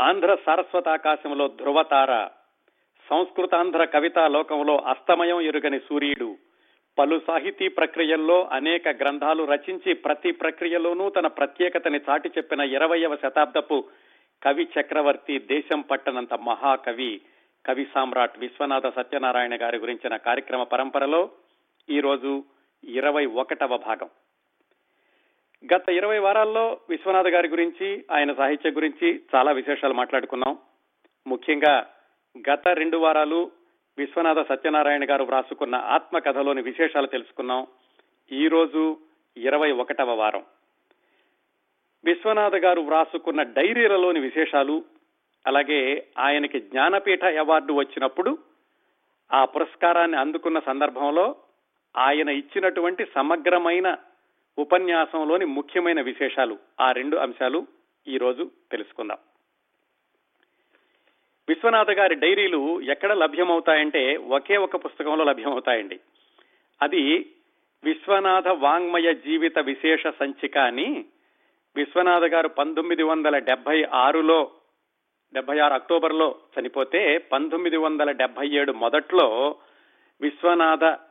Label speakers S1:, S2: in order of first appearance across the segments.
S1: ఆంధ్ర సారస్వతాకాశంలో ధ్రువతార సంస్కృతాంధ్ర కవితా లోకంలో అస్తమయం ఎరుగని సూర్యుడు. పలు సాహితీ ప్రక్రియల్లో అనేక గ్రంథాలు రచించి ప్రతి ప్రక్రియలోనూ తన ప్రత్యేకతని చాటి చెప్పిన ఇరవయవ శతాబ్దపు కవి చక్రవర్తి దేశం పట్టనంత మహాకవి కవి సామ్రాట్ విశ్వనాథ సత్యనారాయణ గారి గురించిన కార్యక్రమ పరంపరలో ఈరోజు ఇరవై ఒకటవ భాగం. గత ఇరవై వారాల్లో విశ్వనాథ్ గారి గురించి ఆయన సాహిత్యం గురించి చాలా విశేషాలు మాట్లాడుకున్నాం. ముఖ్యంగా గత రెండు వారాలు విశ్వనాథ సత్యనారాయణ గారు వ్రాసుకున్న ఆత్మకథలోని విశేషాలు తెలుసుకున్నాం. ఈ రోజు ఇరవై ఒకటవ వారం. విశ్వనాథ గారు వ్రాసుకున్న డైరీలలోని విశేషాలు అలాగే ఆయనకి జ్ఞానపీఠ అవార్డు వచ్చినప్పుడు ఆ పురస్కారాన్ని అందుకున్న సందర్భంలో ఆయన ఇచ్చినటువంటి సమగ్రమైన ఉపన్యాసంలోని ముఖ్యమైన విశేషాలు ఆ రెండు అంశాలు ఈరోజు తెలుసుకుందాం. విశ్వనాథ గారి డైరీలు ఎక్కడ లభ్యమవుతాయంటే ఒకే ఒక పుస్తకంలో లభ్యమవుతాయండి. అది విశ్వనాథ వాంగ్మయ జీవిత విశేష సంచిక అని విశ్వనాథ గారు పంతొమ్మిది వందల డెబ్బై ఆరులో డెబ్బై ఆరు అక్టోబర్లో చనిపోతే పంతొమ్మిది వందల డెబ్బై ఏడు మొదట్లో విశ్వనాథ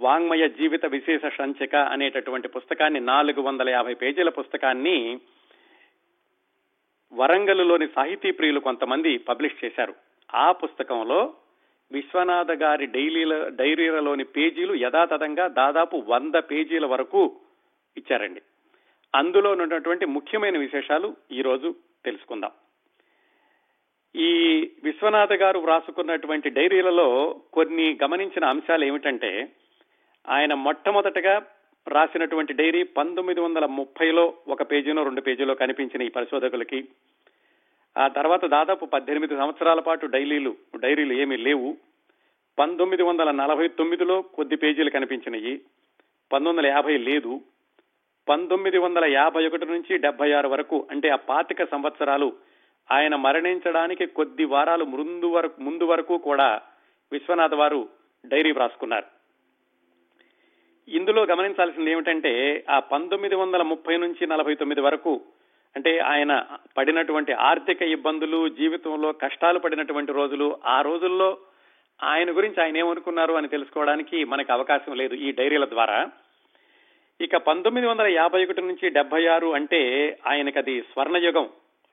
S1: వాంగ్మయ జీవిత విశేష సంచిక అనేటటువంటి పుస్తకాన్ని నాలుగు వందల యాభై పేజీల పుస్తకాన్ని వరంగల్లోని సాహితీ ప్రియులు కొంతమంది పబ్లిష్ చేశారు. ఆ పుస్తకంలో విశ్వనాథ గారి డైలీల డైరీలలోని పేజీలు యథాతథంగా దాదాపు వంద పేజీల వరకు ఇచ్చారండి. అందులో ఉన్నటువంటి ముఖ్యమైన విశేషాలు ఈరోజు తెలుసుకుందాం. ఈ విశ్వనాథ గారు వ్రాసుకున్నటువంటి డైరీలలో కొన్ని గమనించిన అంశాలు ఏమిటంటే ఆయన మొట్టమొదటగా రాసినటువంటి డైరీ పంతొమ్మిది వందల ముప్పైలో ఒక పేజీలో రెండు పేజీలో కనిపించిన ఈ పరిశోధకులకి. ఆ తర్వాత దాదాపు పద్దెనిమిది సంవత్సరాల పాటు డైలీలు డైరీలు ఏమీ లేవు. పంతొమ్మిది వందల నలభై తొమ్మిదిలో కొద్ది పేజీలు కనిపించినాయి. పంతొమ్మిది వందల యాభై లేదు. పంతొమ్మిది వందల యాభై ఒకటి నుంచి డెబ్బై ఆరు వరకు అంటే ఆ పాతిక సంవత్సరాలు ఆయన మరణించడానికి కొద్ది వారాలు ముందు వరకు ముందు వరకు కూడా విశ్వనాథ్ వారు డైరీ వ్రాసుకున్నారు. ఇందులో గమనించాల్సింది ఏమిటంటే ఆ పంతొమ్మిది వందల ముప్పై నుంచి నలభై తొమ్మిది వరకు అంటే ఆయన పడినటువంటి ఆర్థిక ఇబ్బందులు జీవితంలో కష్టాలు పడినటువంటి రోజులు ఆ రోజుల్లో ఆయన గురించి ఆయన ఏమనుకున్నారు అని తెలుసుకోవడానికి మనకు అవకాశం లేదు ఈ డైరీల ద్వారా. ఇక పంతొమ్మిది వందల యాభై ఒకటి నుంచి డెబ్బై ఆరు అంటే ఆయనకి అది స్వర్ణయుగం.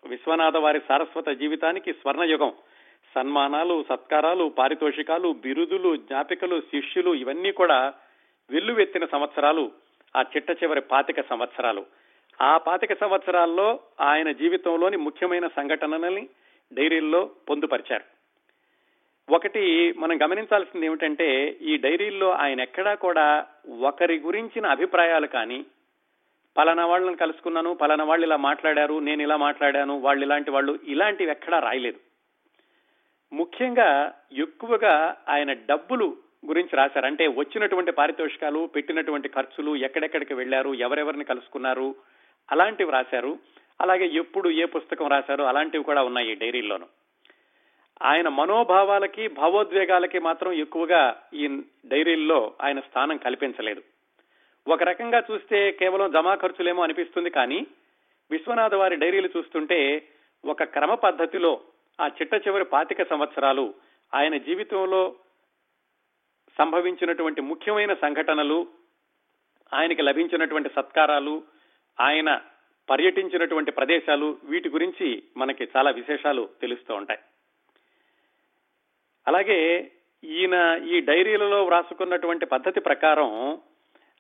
S1: విశ్వనాథ వారి సారస్వత జీవితానికి స్వర్ణయుగం. సన్మానాలు సత్కారాలు పారితోషికాలు బిరుదులు జ్ఞాపికలు శిష్యులు ఇవన్నీ కూడా వెల్లువెత్తిన సంవత్సరాలు ఆ చిట్ట చివరి పాతిక సంవత్సరాలు. ఆ పాతిక సంవత్సరాల్లో ఆయన జీవితంలోని ముఖ్యమైన సంఘటనలని డైరీల్లో పొందుపరిచారు. ఒకటి మనం గమనించాల్సింది ఏమిటంటే ఈ డైరీల్లో ఆయన ఎక్కడా కూడా ఒకరి గురించిన అభిప్రాయాలు కానీ పలానా వాళ్ళని కలుసుకున్నాను పలానా వాళ్ళు ఇలా మాట్లాడారు నేను ఇలా మాట్లాడాను వాళ్ళు ఇలాంటి వాళ్ళు ఇలాంటివి ఎక్కడా రాయలేదు. ముఖ్యంగా ఎక్కువగా ఆయన డబ్బులు గురించి రాశారు. అంటే వచ్చినటువంటి పారితోషికాలు పెట్టినటువంటి ఖర్చులు ఎక్కడెక్కడికి వెళ్ళారు ఎవరెవరిని కలుసుకున్నారు అలాంటివి రాశారు. అలాగే ఎప్పుడు ఏ పుస్తకం రాశారు అలాంటివి కూడా ఉన్నాయి ఈ డైరీల్లోనూ. ఆయన మనోభావాలకి భావోద్వేగాలకి మాత్రం ఎక్కువగా ఈ డైరీల్లో ఆయన స్థానం కల్పించలేదు. ఒక రకంగా చూస్తే కేవలం జమా ఖర్చులేమో అనిపిస్తుంది కానీ విశ్వనాథ వారి డైరీలు చూస్తుంటే ఒక క్రమ పద్ధతిలో ఆ చిట్ట చివరి పాతిక సంవత్సరాలు ఆయన జీవితంలో సంభవించినటువంటి ముఖ్యమైన సంఘటనలు ఆయనకి లభించినటువంటి సత్కారాలు ఆయన పర్యటించినటువంటి ప్రదేశాలు వీటి గురించి మనకి చాలా విశేషాలు తెలుస్తూ ఉంటాయి. అలాగే ఈయన ఈ డైరీలలో వ్రాసుకున్నటువంటి పద్ధతి ప్రకారం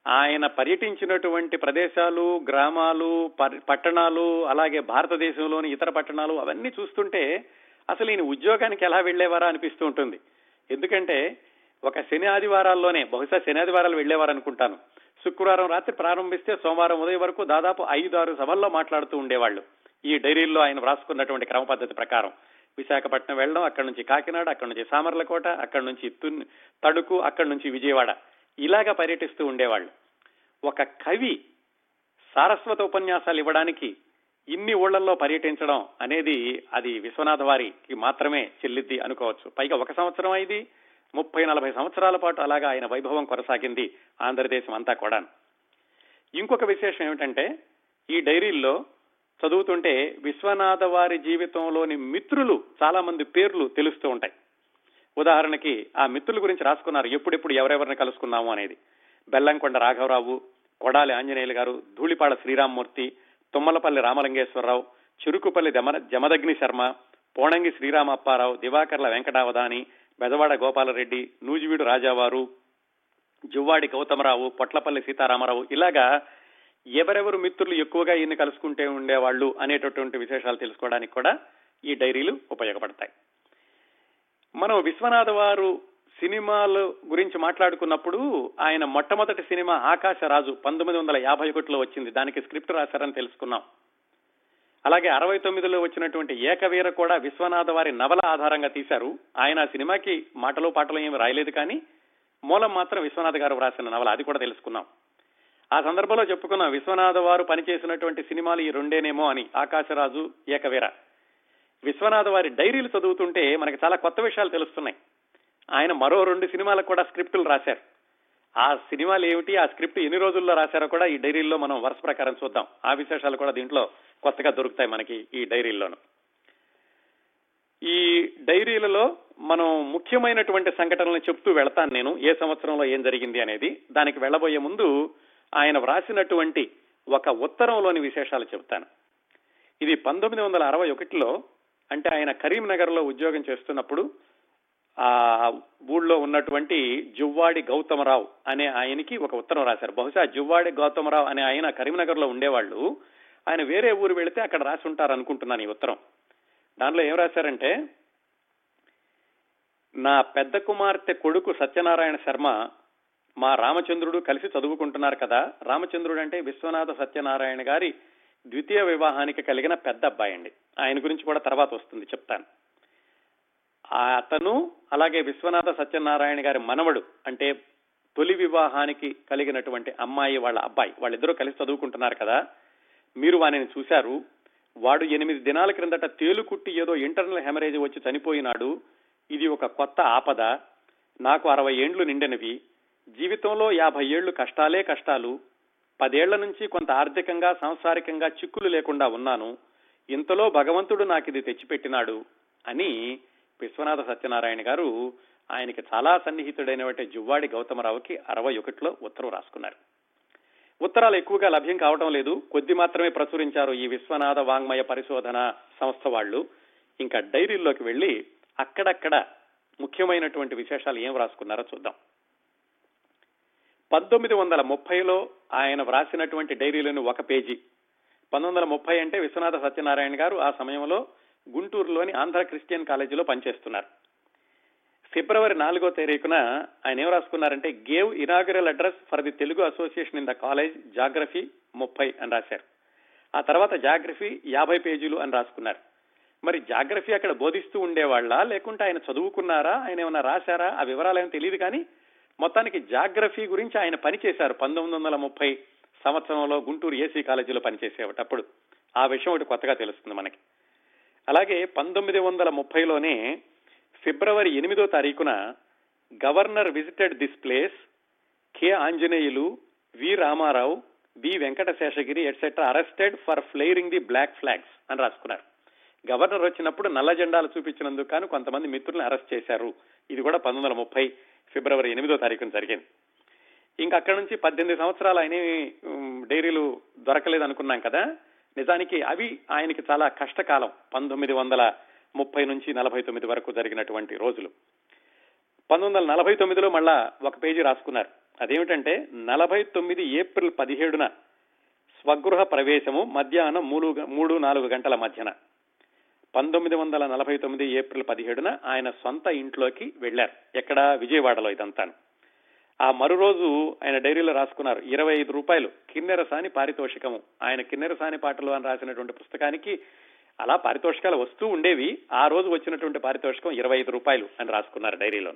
S1: ఆయన పర్యటించినటువంటి ప్రదేశాలు గ్రామాలు పట్టణాలు అలాగే భారతదేశంలోని ఇతర పట్టణాలు అవన్నీ చూస్తుంటే అసలు ఈయన ఉద్యోగానికి ఎలా వెళ్ళేవారా అనిపిస్తూ ఉంటుంది. ఎందుకంటే ఒక శని ఆదివారాల్లోనే బహుశా శని ఆదివారాలు వెళ్ళేవారు అనుకుంటాను శుక్రవారం రాత్రి ప్రారంభిస్తే సోమవారం ఉదయం వరకు దాదాపు ఐదు ఆరు సభల్లో మాట్లాడుతూ ఉండేవాళ్ళు. ఈ డైరీల్లో ఆయన వ్రాసుకున్నటువంటి క్రమ పద్ధతి ప్రకారం విశాఖపట్నం వెళ్ళడం అక్కడి నుంచి కాకినాడ అక్కడి నుంచి సామర్లకోట అక్కడి నుంచి తడుకు అక్కడి నుంచి విజయవాడ ఇలాగా పర్యటిస్తూ ఉండేవాళ్ళు. ఒక కవి సారస్వత ఉపన్యాసాలు ఇవ్వడానికి ఇన్ని ఊళ్ళల్లో పర్యటించడం అనేది అది విశ్వనాథ వారికి మాత్రమే చెల్లిద్ది అనుకోవచ్చు. పైగా ఒక సంవత్సరం అయింది ముప్పై నలభై సంవత్సరాల పాటు అలాగా ఆయన వైభవం కొనసాగింది ఆంధ్రదేశం అంతా కూడా ఇంకొక విశేషం ఏమిటంటే ఈ డైరీల్లో చదువుతుంటే విశ్వనాథ వారి జీవితంలోని మిత్రులు చాలా మంది పేర్లు తెలుస్తూ ఉంటాయి. ఉదాహరణకి ఆ మిత్రుల గురించి రాసుకున్నారు ఎప్పుడెప్పుడు ఎవరెవరిని కలుసుకున్నాము అనేది. బెల్లంకొండ రాఘవరావు కొడాలి ఆంజనేయులు గారు ధూళిపాడ శ్రీరామ్మూర్తి తుమ్మలపల్లి రామలింగేశ్వరరావు చిరుకుపల్లి జమ జమదగ్ని శర్మ పోణంగి శ్రీరామప్పారావు దివాకర్ల వెంకటావధాని బెదవాడ గోపాలరెడ్డి నూజివీడు రాజావారు జువ్వాడి గౌతమరావు పొట్లపల్లి సీతారామరావు ఇలాగా ఎవరెవరు మిత్రులు ఎక్కువగా ఈయన కలుసుకుంటే ఉండేవాళ్ళు అనేటటువంటి విశేషాలు తెలుసుకోవడానికి కూడా ఈ డైరీలు ఉపయోగపడతాయి. మనం విశ్వనాథ వారు సినిమాల గురించి మాట్లాడుకున్నప్పుడు ఆయన మొట్టమొదటి సినిమా ఆకాశరాజు పంతొమ్మిది వందల యాభై ఒకటిలో వచ్చింది. దానికి స్క్రిప్ట్ రాశారని తెలుసుకున్నాం. అలాగే అరవై తొమ్మిదిలో వచ్చినటువంటి ఏకవీర కూడా విశ్వనాథ వారి నవల ఆధారంగా తీశారు. ఆయన ఆ సినిమాకి మాటలు పాటలు ఏమి రాయలేదు కానీ మూలం మాత్రం విశ్వనాథ్ గారు రాసిన నవల అది కూడా తెలుసుకున్నాం. ఆ సందర్భంలో చెప్పుకున్నాం విశ్వనాథ వారు పనిచేసినటువంటి సినిమాలు ఈ రెండేనేమో అని ఆకాశరాజు ఏకవీర. విశ్వనాథ వారి డైరీలు చదువుతుంటే మనకి చాలా కొత్త విషయాలు తెలుస్తున్నాయి. ఆయన మరో రెండు సినిమాలకు కూడా స్క్రిప్టులు రాశారు. ఆ సినిమాలు ఏమిటి ఆ స్క్రిప్ట్ ఎన్ని రోజుల్లో రాశారో కూడా ఈ డైరీల్లో మనం వరుస ప్రకారం చూద్దాం. ఆ విశేషాలు కూడా దీంట్లో కొత్తగా దొరుకుతాయి మనకి ఈ డైరీల్లోనూ. ఈ డైరీలలో మనం ముఖ్యమైనటువంటి సంఘటనలను చెప్తూ వెళతాను నేను ఏ సంవత్సరంలో ఏం జరిగింది అనేది. దానికి వెళ్ళబోయే ముందు ఆయన వ్రాసినటువంటి ఒక ఉత్తరంలోని విశేషాలు చెప్తాను. ఇది పంతొమ్మిది వందల అరవై ఒకటిలో అంటే ఆయన కరీంనగర్లో ఉద్యోగం చేస్తున్నప్పుడు ఆ ఊళ్ళో ఉన్నటువంటి జువ్వాడి గౌతమరావు అనే ఆయనకి ఒక ఉత్తరం రాశారు. బహుశా జువ్వాడి గౌతమరావు అనే ఆయన కరీంనగర్లో ఉండేవాళ్ళు. ఆయన వేరే ఊరు వెళితే అక్కడ రాసి ఉంటారు అనుకుంటున్నాను ఈ ఉత్తరం. దానిలో ఏం రాశారంటే నా పెద్ద కుమార్తె కొడుకు సత్యనారాయణ శర్మ మా రామచంద్రుడు కలిసి చదువుకుంటున్నారు కదా రామచంద్రుడు అంటే విశ్వనాథ సత్యనారాయణ గారి ద్వితీయ వివాహానికి కలిగిన పెద్ద అబ్బాయి అండి. ఆయన గురించి కూడా తర్వాత వస్తుంది చెప్తాను. అతను అలాగే విశ్వనాథ సత్యనారాయణ గారి మనవడు అంటే తొలి వివాహానికి కలిగినటువంటి అమ్మాయి వాళ్ళ అబ్బాయి వాళ్ళిద్దరూ కలిసి చదువుకుంటున్నారు కదా మీరు వానిని చూశారు? వాడు ఎనిమిది దినాల క్రిందట తేలుకుట్టి ఏదో ఇంటర్నల్ హెమరేజ్ వచ్చి చనిపోయినాడు. ఇది ఒక కొత్త ఆపద. నాకు అరవై ఏండ్లు నిండినవి. జీవితంలో యాభై ఏళ్ళు కష్టాలే కష్టాలు. పదేళ్ళ నుంచి కొంత ఆర్థికంగా సాంసారికంగా చిక్కులు లేకుండా ఉన్నాను. ఇంతలో భగవంతుడు నాకు ఇది తెచ్చిపెట్టినాడు అని విశ్వనాథ సత్యనారాయణ గారు ఆయనకి చాలా సన్నిహితుడైనటువంటి జువ్వాడి గౌతమరావుకి అరవై ఒకటిలో ఉత్తరం రాసుకున్నారు. ఉత్తరాలు ఎక్కువగా లభ్యం కావటం లేదు. కొద్ది మాత్రమే ప్రచురించారు ఈ విశ్వనాథ వాంగ్మయ పరిశోధన సంస్థ వాళ్ళు. ఇంకా డైరీల్లోకి వెళ్ళి అక్కడక్కడ ముఖ్యమైనటువంటి విశేషాలు ఏం రాసుకున్నారో చూద్దాం. పంతొమ్మిది వందల ముప్పైలో ఆయన వ్రాసినటువంటి డైరీలను ఒక పేజీ. పంతొమ్మిది వందల ముప్పై అంటే విశ్వనాథ సత్యనారాయణ గారు ఆ సమయంలో గుంటూరులోని ఆంధ్ర క్రిస్టియన్ కాలేజీలో పనిచేస్తున్నారు. ఫిబ్రవరి నాలుగో తారీఖున ఆయన ఏం రాసుకున్నారంటే gave inaugural address for the Telugu association in the college geography ముప్పై అని రాశారు. ఆ తర్వాత జాగ్రఫీ యాభై పేజీలు అని రాసుకున్నారు. మరి జాగ్రఫీ అక్కడ బోధిస్తూ ఉండేవాళ్ళ? లేకుంటే ఆయన చదువుకున్నారా? ఆయన ఏమైనా రాశారా? ఆ వివరాలు ఏమైనా తెలియదు కానీ మొత్తానికి జాగ్రఫీ గురించి ఆయన పనిచేశారు పంతొమ్మిది వందల ముప్పై సంవత్సరంలో గుంటూరు ఏసీ కాలేజీలో పనిచేసేటప్పుడు ఆ విషయం ఒకటి కొత్తగా తెలుస్తుంది మనకి. అలాగే పంతొమ్మిది వందల ముప్పైలోనే ఫిబ్రవరి ఎనిమిదో తారీఖున governor visited this place K Anjaneyulu V Ramarao B Venkata Seshagiri etcetera arrested for flaring the black flags అని రాసుకున్నారు. గవర్నర్ వచ్చినప్పుడు నల్ల జెండాలు చూపించినందుకు కాను కొంతమంది మిత్రులను అరెస్ట్ చేశారు. ఇది కూడా పంతొమ్మిది వందల ముప్పై ఫిబ్రవరి ఎనిమిదో తారీఖున జరిగింది. ఇంకా అక్కడ నుంచి పద్దెనిమిది సంవత్సరాలు ఆయన డైరీలు దొరకలేదు అనుకున్నాం కదా. నిజానికి అవి ఆయనకి చాలా కష్టకాలం. పంతొమ్మిది వందల ముప్పై నుంచి నలభై తొమ్మిది వరకు జరిగినటువంటి రోజులు. పంతొమ్మిది వందల నలభై తొమ్మిదిలో మళ్ళా ఒక పేజీ రాసుకున్నారు. అదేమిటంటే నలభై తొమ్మిది ఏప్రిల్ పదిహేడున స్వగృహ ప్రవేశము మధ్యాహ్నం మూడు మూడు నాలుగు గంటల మధ్యన. పంతొమ్మిది వందల నలభై తొమ్మిది ఏప్రిల్ పదిహేడున ఆయన సొంత ఇంట్లోకి వెళ్ళారు ఎక్కడ? విజయవాడలో ఇదంతాను ఆ మరు రోజు ఆయన డైరీలో రాసుకున్నారు ఇరవై ఐదు రూపాయలు కిన్నెరసాని పారితోషికము. ఆయన కిన్నెరసాని పాటలు అని రాసినటువంటి పుస్తకానికి అలా పారితోషికాలు వస్తూ ఉండేవి. ఆ రోజు వచ్చినటువంటి పారితోషికం ఇరవై ఐదు రూపాయలు అని రాసుకున్నారు డైరీలో.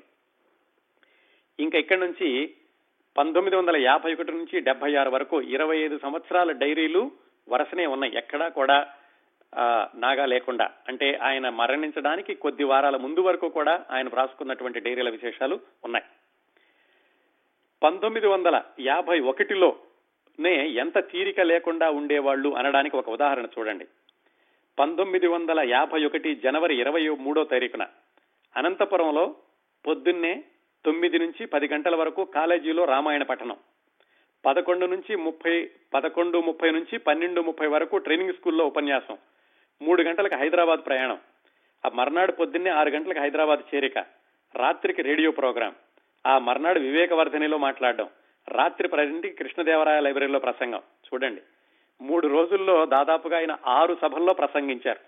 S1: ఇంకా ఇక్కడి నుంచి పంతొమ్మిది వందల యాభై ఒకటి నుంచి డెబ్బై ఆరు వరకు ఇరవై ఐదు సంవత్సరాల డైరీలు వరుసనే ఉన్నాయి. ఎక్కడా కూడా నాగా లేకుండా. అంటే ఆయన మరణించడానికి కొద్ది వారాల ముందు వరకు కూడా ఆయన వ్రాసుకున్నటువంటి డైరీల విశేషాలు ఉన్నాయి. పంతొమ్మిది వందల యాభై ఒకటిలోనే ఎంత తీరిక లేకుండా ఉండేవాళ్ళు అనడానికి ఒక ఉదాహరణ చూడండి. పంతొమ్మిది వందల యాభై ఒకటి జనవరి ఇరవై మూడో తారీఖున అనంతపురంలో పొద్దున్నే తొమ్మిది నుంచి పది గంటల వరకు కాలేజీలో రామాయణ పఠనం. పదకొండు నుంచి ముప్పై పదకొండు ముప్పై నుంచి పన్నెండు ముప్పై వరకు ట్రైనింగ్ స్కూల్లో ఉపన్యాసం. మూడు గంటలకు హైదరాబాద్ ప్రయాణం. ఆ మర్నాడు పొద్దున్నే ఆరు గంటలకు హైదరాబాద్ చేరిక. రాత్రికి రేడియో ప్రోగ్రాం. ఆ మర్నాడు వివేకవర్ధనిలో మాట్లాడడం. రాత్రి పదింటికి కృష్ణదేవరాయ లైబ్రరీలో ప్రసంగం. చూడండి. మూడు రోజుల్లో దాదాపుగా ఆయన ఆరు సభల్లో ప్రసంగించారు.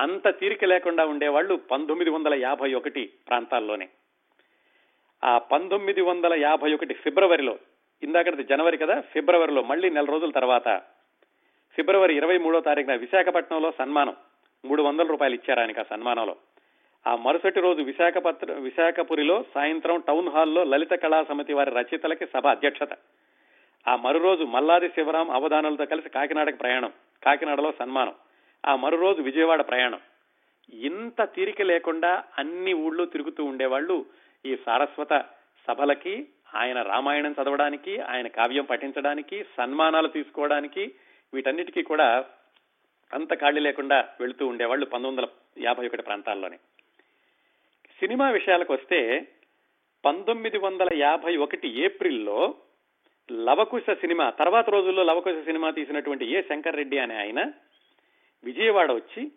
S1: అంత తీరిక లేకుండా ఉండేవాళ్ళు పంతొమ్మిది వందల యాభై ఒకటి ప్రాంతాల్లోనే. ఆ పంతొమ్మిది వందల యాభై ఒకటి ఫిబ్రవరిలో ఇందాకటిది జనవరి కదా ఫిబ్రవరిలో మళ్ళీ నెల రోజుల తర్వాత ఫిబ్రవరి ఇరవై మూడో తారీఖున విశాఖపట్నంలో సన్మానం మూడు వందల రూపాయలు ఇచ్చారు ఆయనకు ఆ సన్మానంలో. ఆ మరుసటి రోజు విశాఖపట్న విశాఖపురిలో సాయంత్రం టౌన్ హాల్లో లలిత కళా సమితి వారి రచయితలకి సభ అధ్యక్షత. ఆ మరురోజు మల్లాది శివరాం అవధానులతో కలిసి కాకినాడకి ప్రయాణం. కాకినాడలో సన్మానం. ఆ మరురోజు విజయవాడ ప్రయాణం. ఇంత తీరిక లేకుండా అన్ని ఊళ్ళో తిరుగుతూ ఉండేవాళ్ళు ఈ సారస్వత సభలకి ఆయన రామాయణం చదవడానికి ఆయన కావ్యం పఠించడానికి సన్మానాలు తీసుకోవడానికి వీటన్నిటికీ కూడా అంత ఖాళీ లేకుండా వెళుతూ ఉండేవాళ్ళు పంతొమ్మిది వందల యాభై ఒకటి ప్రాంతాల్లోనే. సినిమా విషయాలకు వస్తే పంతొమ్మిది వందల యాభై ఒకటి ఏప్రిల్లో లవకుశ సినిమా తర్వాత రోజుల్లో లవకుశ సినిమా తీసినటువంటి ఏ శంకర్ రెడ్డి అనే ఆయన విజయవాడ వచ్చి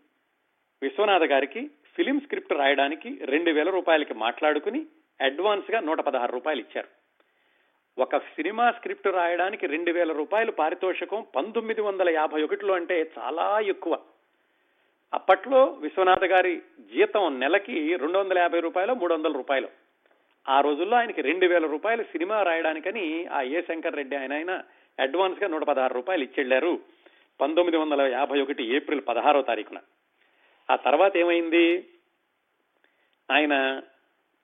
S1: విశ్వనాథ గారికి ఫిలిం స్క్రిప్ట్ రాయడానికి రెండు వేల రూపాయలకి మాట్లాడుకుని అడ్వాన్స్గా నూట పదహారు రూపాయలు ఇచ్చారు. ఒక సినిమా స్క్రిప్ట్ రాయడానికి రెండు వేల రూపాయలు పారితోషికం పంతొమ్మిది వందల యాభై ఒకటిలో అంటే చాలా ఎక్కువ. అప్పట్లో విశ్వనాథ గారి జీతం నెలకి రెండు వందల యాభై రూపాయలు మూడు వందల రూపాయలు. ఆ రోజుల్లో ఆయనకి రెండు వేల రూపాయలు సినిమా రాయడానికని ఆ ఏ శంకర్ రెడ్డి ఆయన ఆయన అడ్వాన్స్గా నూట పదహారు రూపాయలు ఇచ్చెళ్ళారు పంతొమ్మిది వందల యాభై ఒకటి ఏప్రిల్ పదహారో తారీఖున. ఆ తర్వాత ఏమైంది? ఆయన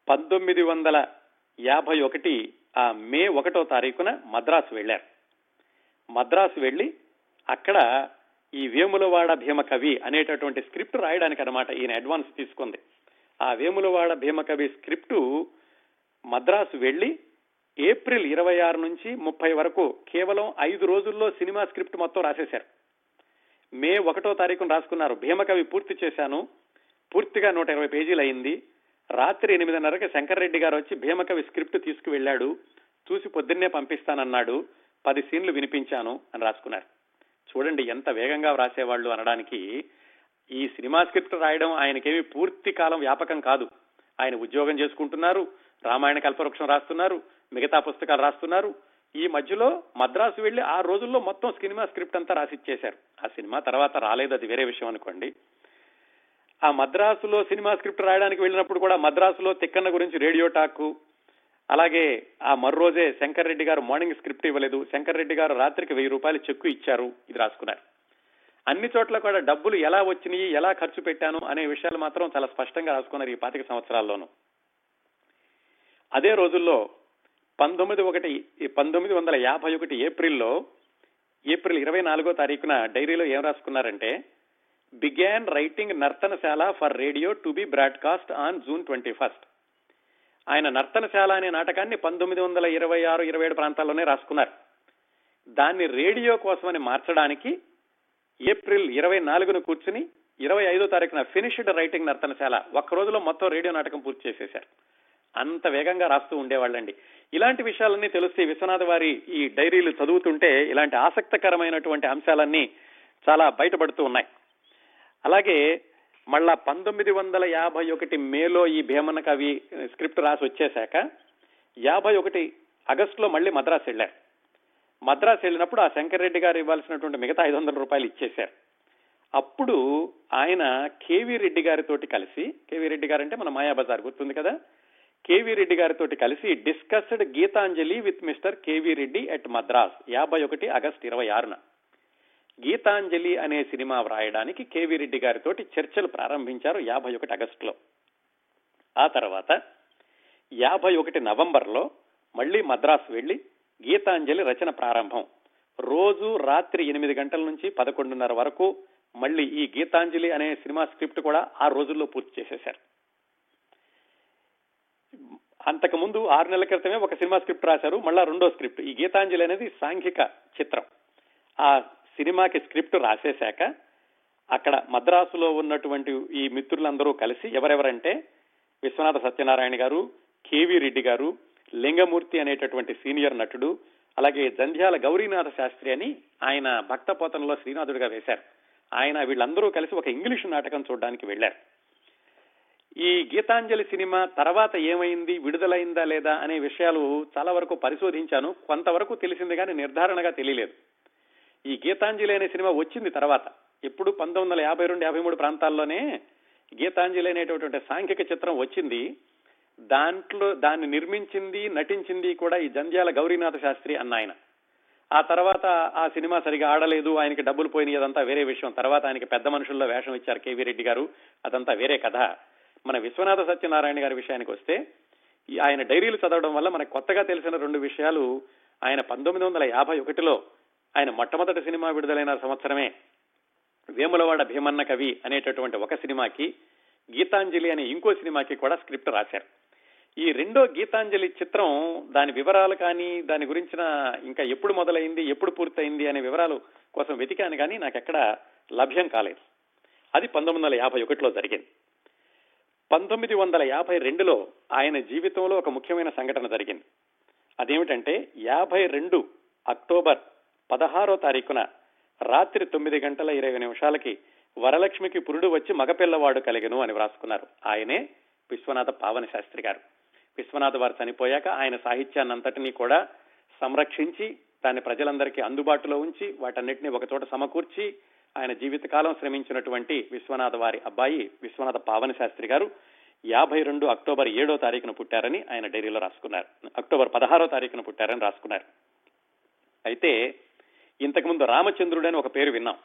S1: పంతొమ్మిది వందల యాభై ఒకటి ఆ మే ఒకటో తారీఖున మద్రాసు వెళ్ళారు మద్రాసు వెళ్ళి అక్కడ ఈ వేములవాడ భీమ కవి అనేటటువంటి స్క్రిప్ట్ రాయడానికి అనమాట ఈయన అడ్వాన్స్ తీసుకుంది. ఆ వేములవాడ భీమ కవి స్క్రిప్టు మద్రాసు వెళ్ళి ఏప్రిల్ ఇరవై ఆరు నుంచి ముప్పై వరకు కేవలం ఐదు రోజుల్లో సినిమా స్క్రిప్ట్ మొత్తం రాసేశారు. మే ఒకటో తారీఖున రాసుకున్నారు. భీమకవి పూర్తి చేశాను. పూర్తిగా నూట ఇరవై పేజీలు అయింది. రాత్రి ఎనిమిదిన్నరకి శంకర్ రెడ్డి గారు వచ్చి భీమకవి స్క్రిప్ట్ తీసుకువెళ్ళాడు చూసి పొద్దున్నే పంపిస్తానన్నాడు. పది సీన్లు వినిపించాను అని రాసుకున్నారు. చూడండి ఎంత వేగంగా వ్రాసేవాళ్ళు అనడానికి. ఈ సినిమా స్క్రిప్ట్ రాయడం ఆయనకేమి పూర్తి కాలం వ్యాపకం కాదు. ఆయన ఉద్యోగం చేసుకుంటున్నారు. రామాయణ కల్పవృక్షం రాస్తున్నారు మిగతా పుస్తకాలు రాస్తున్నారు. ఈ మధ్యలో మద్రాసు వెళ్ళి ఆ రోజుల్లో మొత్తం సినిమా స్క్రిప్ట్ అంతా రాసిచ్చేశారు. ఆ సినిమా తర్వాత రాలేదు అది వేరే విషయం అనుకోండి. ఆ మద్రాసులో సినిమా స్క్రిప్ట్ రాయడానికి వెళ్ళినప్పుడు కూడా మద్రాసులో తిక్కన్న గురించి రేడియో టాక్ అలాగే ఆ మర్రోజే శంకర్ రెడ్డి గారు మార్నింగ్ స్క్రిప్ట్ ఇవ్వలేదు శంకర్ రెడ్డి గారు రాత్రికి వెయ్యి రూపాయలు చెక్కు ఇచ్చారు ఇది రాసుకున్నారు. అన్ని చోట్ల కూడా డబ్బులు ఎలా వచ్చినాయి ఎలా ఖర్చు పెట్టాను అనే విషయాలు మాత్రం చాలా స్పష్టంగా రాసుకున్నారు ఈ పాతిక సంవత్సరాల్లోనూ. అదే రోజుల్లో పంతొమ్మిది ఒకటి పంతొమ్మిది వందల యాభై ఒకటి ఏప్రిల్లో ఏప్రిల్ ఇరవై నాలుగో తారీఖున డైరీలో ఏం రాసుకున్నారంటే began writing Nartanasala for radio to be broadcast on June twenty first. ఆయన నర్తనశాల అనే నాటకాన్ని పంతొమ్మిది వందల ఇరవై ఆరు ఇరవై ఏడు ప్రాంతాల్లోనే రాసుకున్నారు. దాన్ని రేడియో కోసమని మార్చడానికి ఏప్రిల్ ఇరవై నాలుగును కూర్చుని ఇరవై ఐదో తారీఖున ఫినిష్డ్ రైటింగ్ నర్తనశాల ఒక్క రోజులో మొత్తం రేడియో నాటకం పూర్తి చేసేశారు. అంత వేగంగా రాస్తూ ఉండేవాళ్ళండి. ఇలాంటి విషయాలన్నీ తెలిస్తే విశ్వనాథ్ వారి ఈ డైరీలు చదువుతుంటే ఇలాంటి ఆసక్తికరమైనటువంటి అంశాలన్నీ చాలా బయటపడుతూ ఉన్నాయి. అలాగే మళ్ళా పంతొమ్మిది వందల యాభై ఒకటి మేలో ఈ భీమన్న కవి స్క్రిప్ట్ రాసి వచ్చేశాక యాభై ఒకటి ఆగస్టులో మళ్ళీ మద్రాసు వెళ్ళారు. మద్రాసు వెళ్ళినప్పుడు ఆ శంకర్ రెడ్డి గారు ఇవ్వాల్సినటువంటి మిగతా ఐదు వందల రూపాయలు ఇచ్చేశారు. అప్పుడు ఆయన కేవీ రెడ్డి గారితోటి కలిసి కేవీ రెడ్డి గారు అంటే మన మాయాబజార్ గుర్తుంది కదా? కేవీ రెడ్డి గారితో కలిసి discussed Gitanjali with mister K V Reddy at Madras యాభై ఒకటి ఆగస్ట్ ఇరవై ఆరున. గీతాంజలి అనే సినిమా వ్రాయడానికి కేవీ రెడ్డి గారితో చర్చలు ప్రారంభించారు యాభై ఒకటి ఆగస్టులో. ఆ తర్వాత యాభై ఒకటి నవంబర్లో మళ్ళీ మద్రాసు వెళ్ళి గీతాంజలి రచన ప్రారంభం. రోజు రాత్రి ఎనిమిది గంటల నుంచి పదకొండున్నర వరకు మళ్ళీ ఈ గీతాంజలి అనే సినిమా స్క్రిప్ట్ కూడా ఆ రోజుల్లో పూర్తి చేసేశారు. అంతకు ముందు ఆరు నెలల క్రితమే ఒక సినిమా స్క్రిప్ట్ రాశారు మళ్ళా రెండో స్క్రిప్ట్. ఈ గీతాంజలి అనేది సాంఘిక చిత్రం. ఆ సినిమాకి స్క్రిప్ట్ రాసేశాక అక్కడ మద్రాసులో ఉన్నటువంటి ఈ మిత్రులందరూ కలిసి ఎవరెవరంటే విశ్వనాథ సత్యనారాయణ గారు కేవీ రెడ్డి గారు లింగమూర్తి అనేటటువంటి సీనియర్ నటుడు అలాగే జంధ్యాల గౌరీనాథ శాస్త్రి అని ఆయన భక్త పోతనలో శ్రీనాథుడిగా వేశారు. ఆయన వీళ్ళందరూ కలిసి ఒక ఇంగ్లీష్ నాటకం చూడడానికి వెళ్ళారు ఈ గీతాంజలి సినిమా తర్వాత ఏమైంది విడుదలైందా లేదా అనే విషయాలు చాలా వరకు పరిశోధించాను. కొంతవరకు తెలిసింది కానీ నిర్ధారణగా తెలియలేదు. ఈ గీతాంజలి అనే సినిమా వచ్చింది తర్వాత. ఎప్పుడు? పంతొమ్మిది వందల యాభై రెండు యాభై మూడు ప్రాంతాల్లోనే గీతాంజలి అనేటటువంటి సాంఘిక చిత్రం వచ్చింది. దాంట్లో దాన్ని నిర్మించింది నటించింది కూడా ఈ జంధ్యాల గౌరీనాథ శాస్త్రి అన్న ఆయన ఆ తర్వాత ఆ సినిమా సరిగా ఆడలేదు ఆయనకి డబ్బులు పోయినాయి అదంతా వేరే విషయం. తర్వాత ఆయనకి పెద్ద మనుషుల్లో వేషం ఇచ్చారు కేవీ రెడ్డి గారు. అదంతా వేరే కథ. మన విశ్వనాథ సత్యనారాయణ గారి విషయానికి వస్తే ఆయన డైరీలు చదవడం వల్ల మనకు కొత్తగా తెలిసిన రెండు విషయాలు ఆయన పంతొమ్మిది వందల యాభై ఒకటిలో ఆయన మొట్టమొదటి సినిమా విడుదలైన సంవత్సరమే. వేములవాడ భీమన్న కవి అనేటటువంటి ఒక సినిమాకి గీతాంజలి అనే ఇంకో సినిమాకి కూడా స్క్రిప్ట్ రాశారు. ఈ రెండో గీతాంజలి చిత్రం దాని వివరాలు కానీ దాని గురించిన ఇంకా ఎప్పుడు మొదలైంది ఎప్పుడు పూర్తయింది అనే వివరాలు కోసం వెతికాను కానీ నాకు ఎక్కడ లభ్యం కాలేదు. అది పంతొమ్మిది వందల యాభై ఒకటిలో జరిగింది. పంతొమ్మిది వందల యాభై రెండులో ఆయన జీవితంలో ఒక ముఖ్యమైన సంఘటన జరిగింది. అదేమిటంటే యాభై రెండు అక్టోబర్ పదహారో తారీఖున రాత్రి తొమ్మిది గంటల ఇరవై నిమిషాలకి వరలక్ష్మికి పురుడు వచ్చి మగపిల్లవాడు కలిగను అని వ్రాసుకున్నారు. ఆయనే విశ్వనాథ పావన శాస్త్రి గారు. విశ్వనాథ వారు చనిపోయాక ఆయన సాహిత్యాన్నంతటినీ కూడా సంరక్షించి దాన్ని ప్రజలందరికీ అందుబాటులో ఉంచి వాటన్నిటిని ఒకచోట సమకూర్చి ఆయన జీవితకాలం శ్రమించినటువంటి విశ్వనాథ వారి అబ్బాయి విశ్వనాథ పావన శాస్త్రి గారు యాభై రెండు అక్టోబర్ ఏడో తారీఖున పుట్టారని ఆయన డైరీలో రాసుకున్నారు. అక్టోబర్ పదహారో తారీఖున పుట్టారని రాసుకున్నారు. అయితే ఇంతకుముందు రామచంద్రుడు అని ఒక పేరు విన్నాం.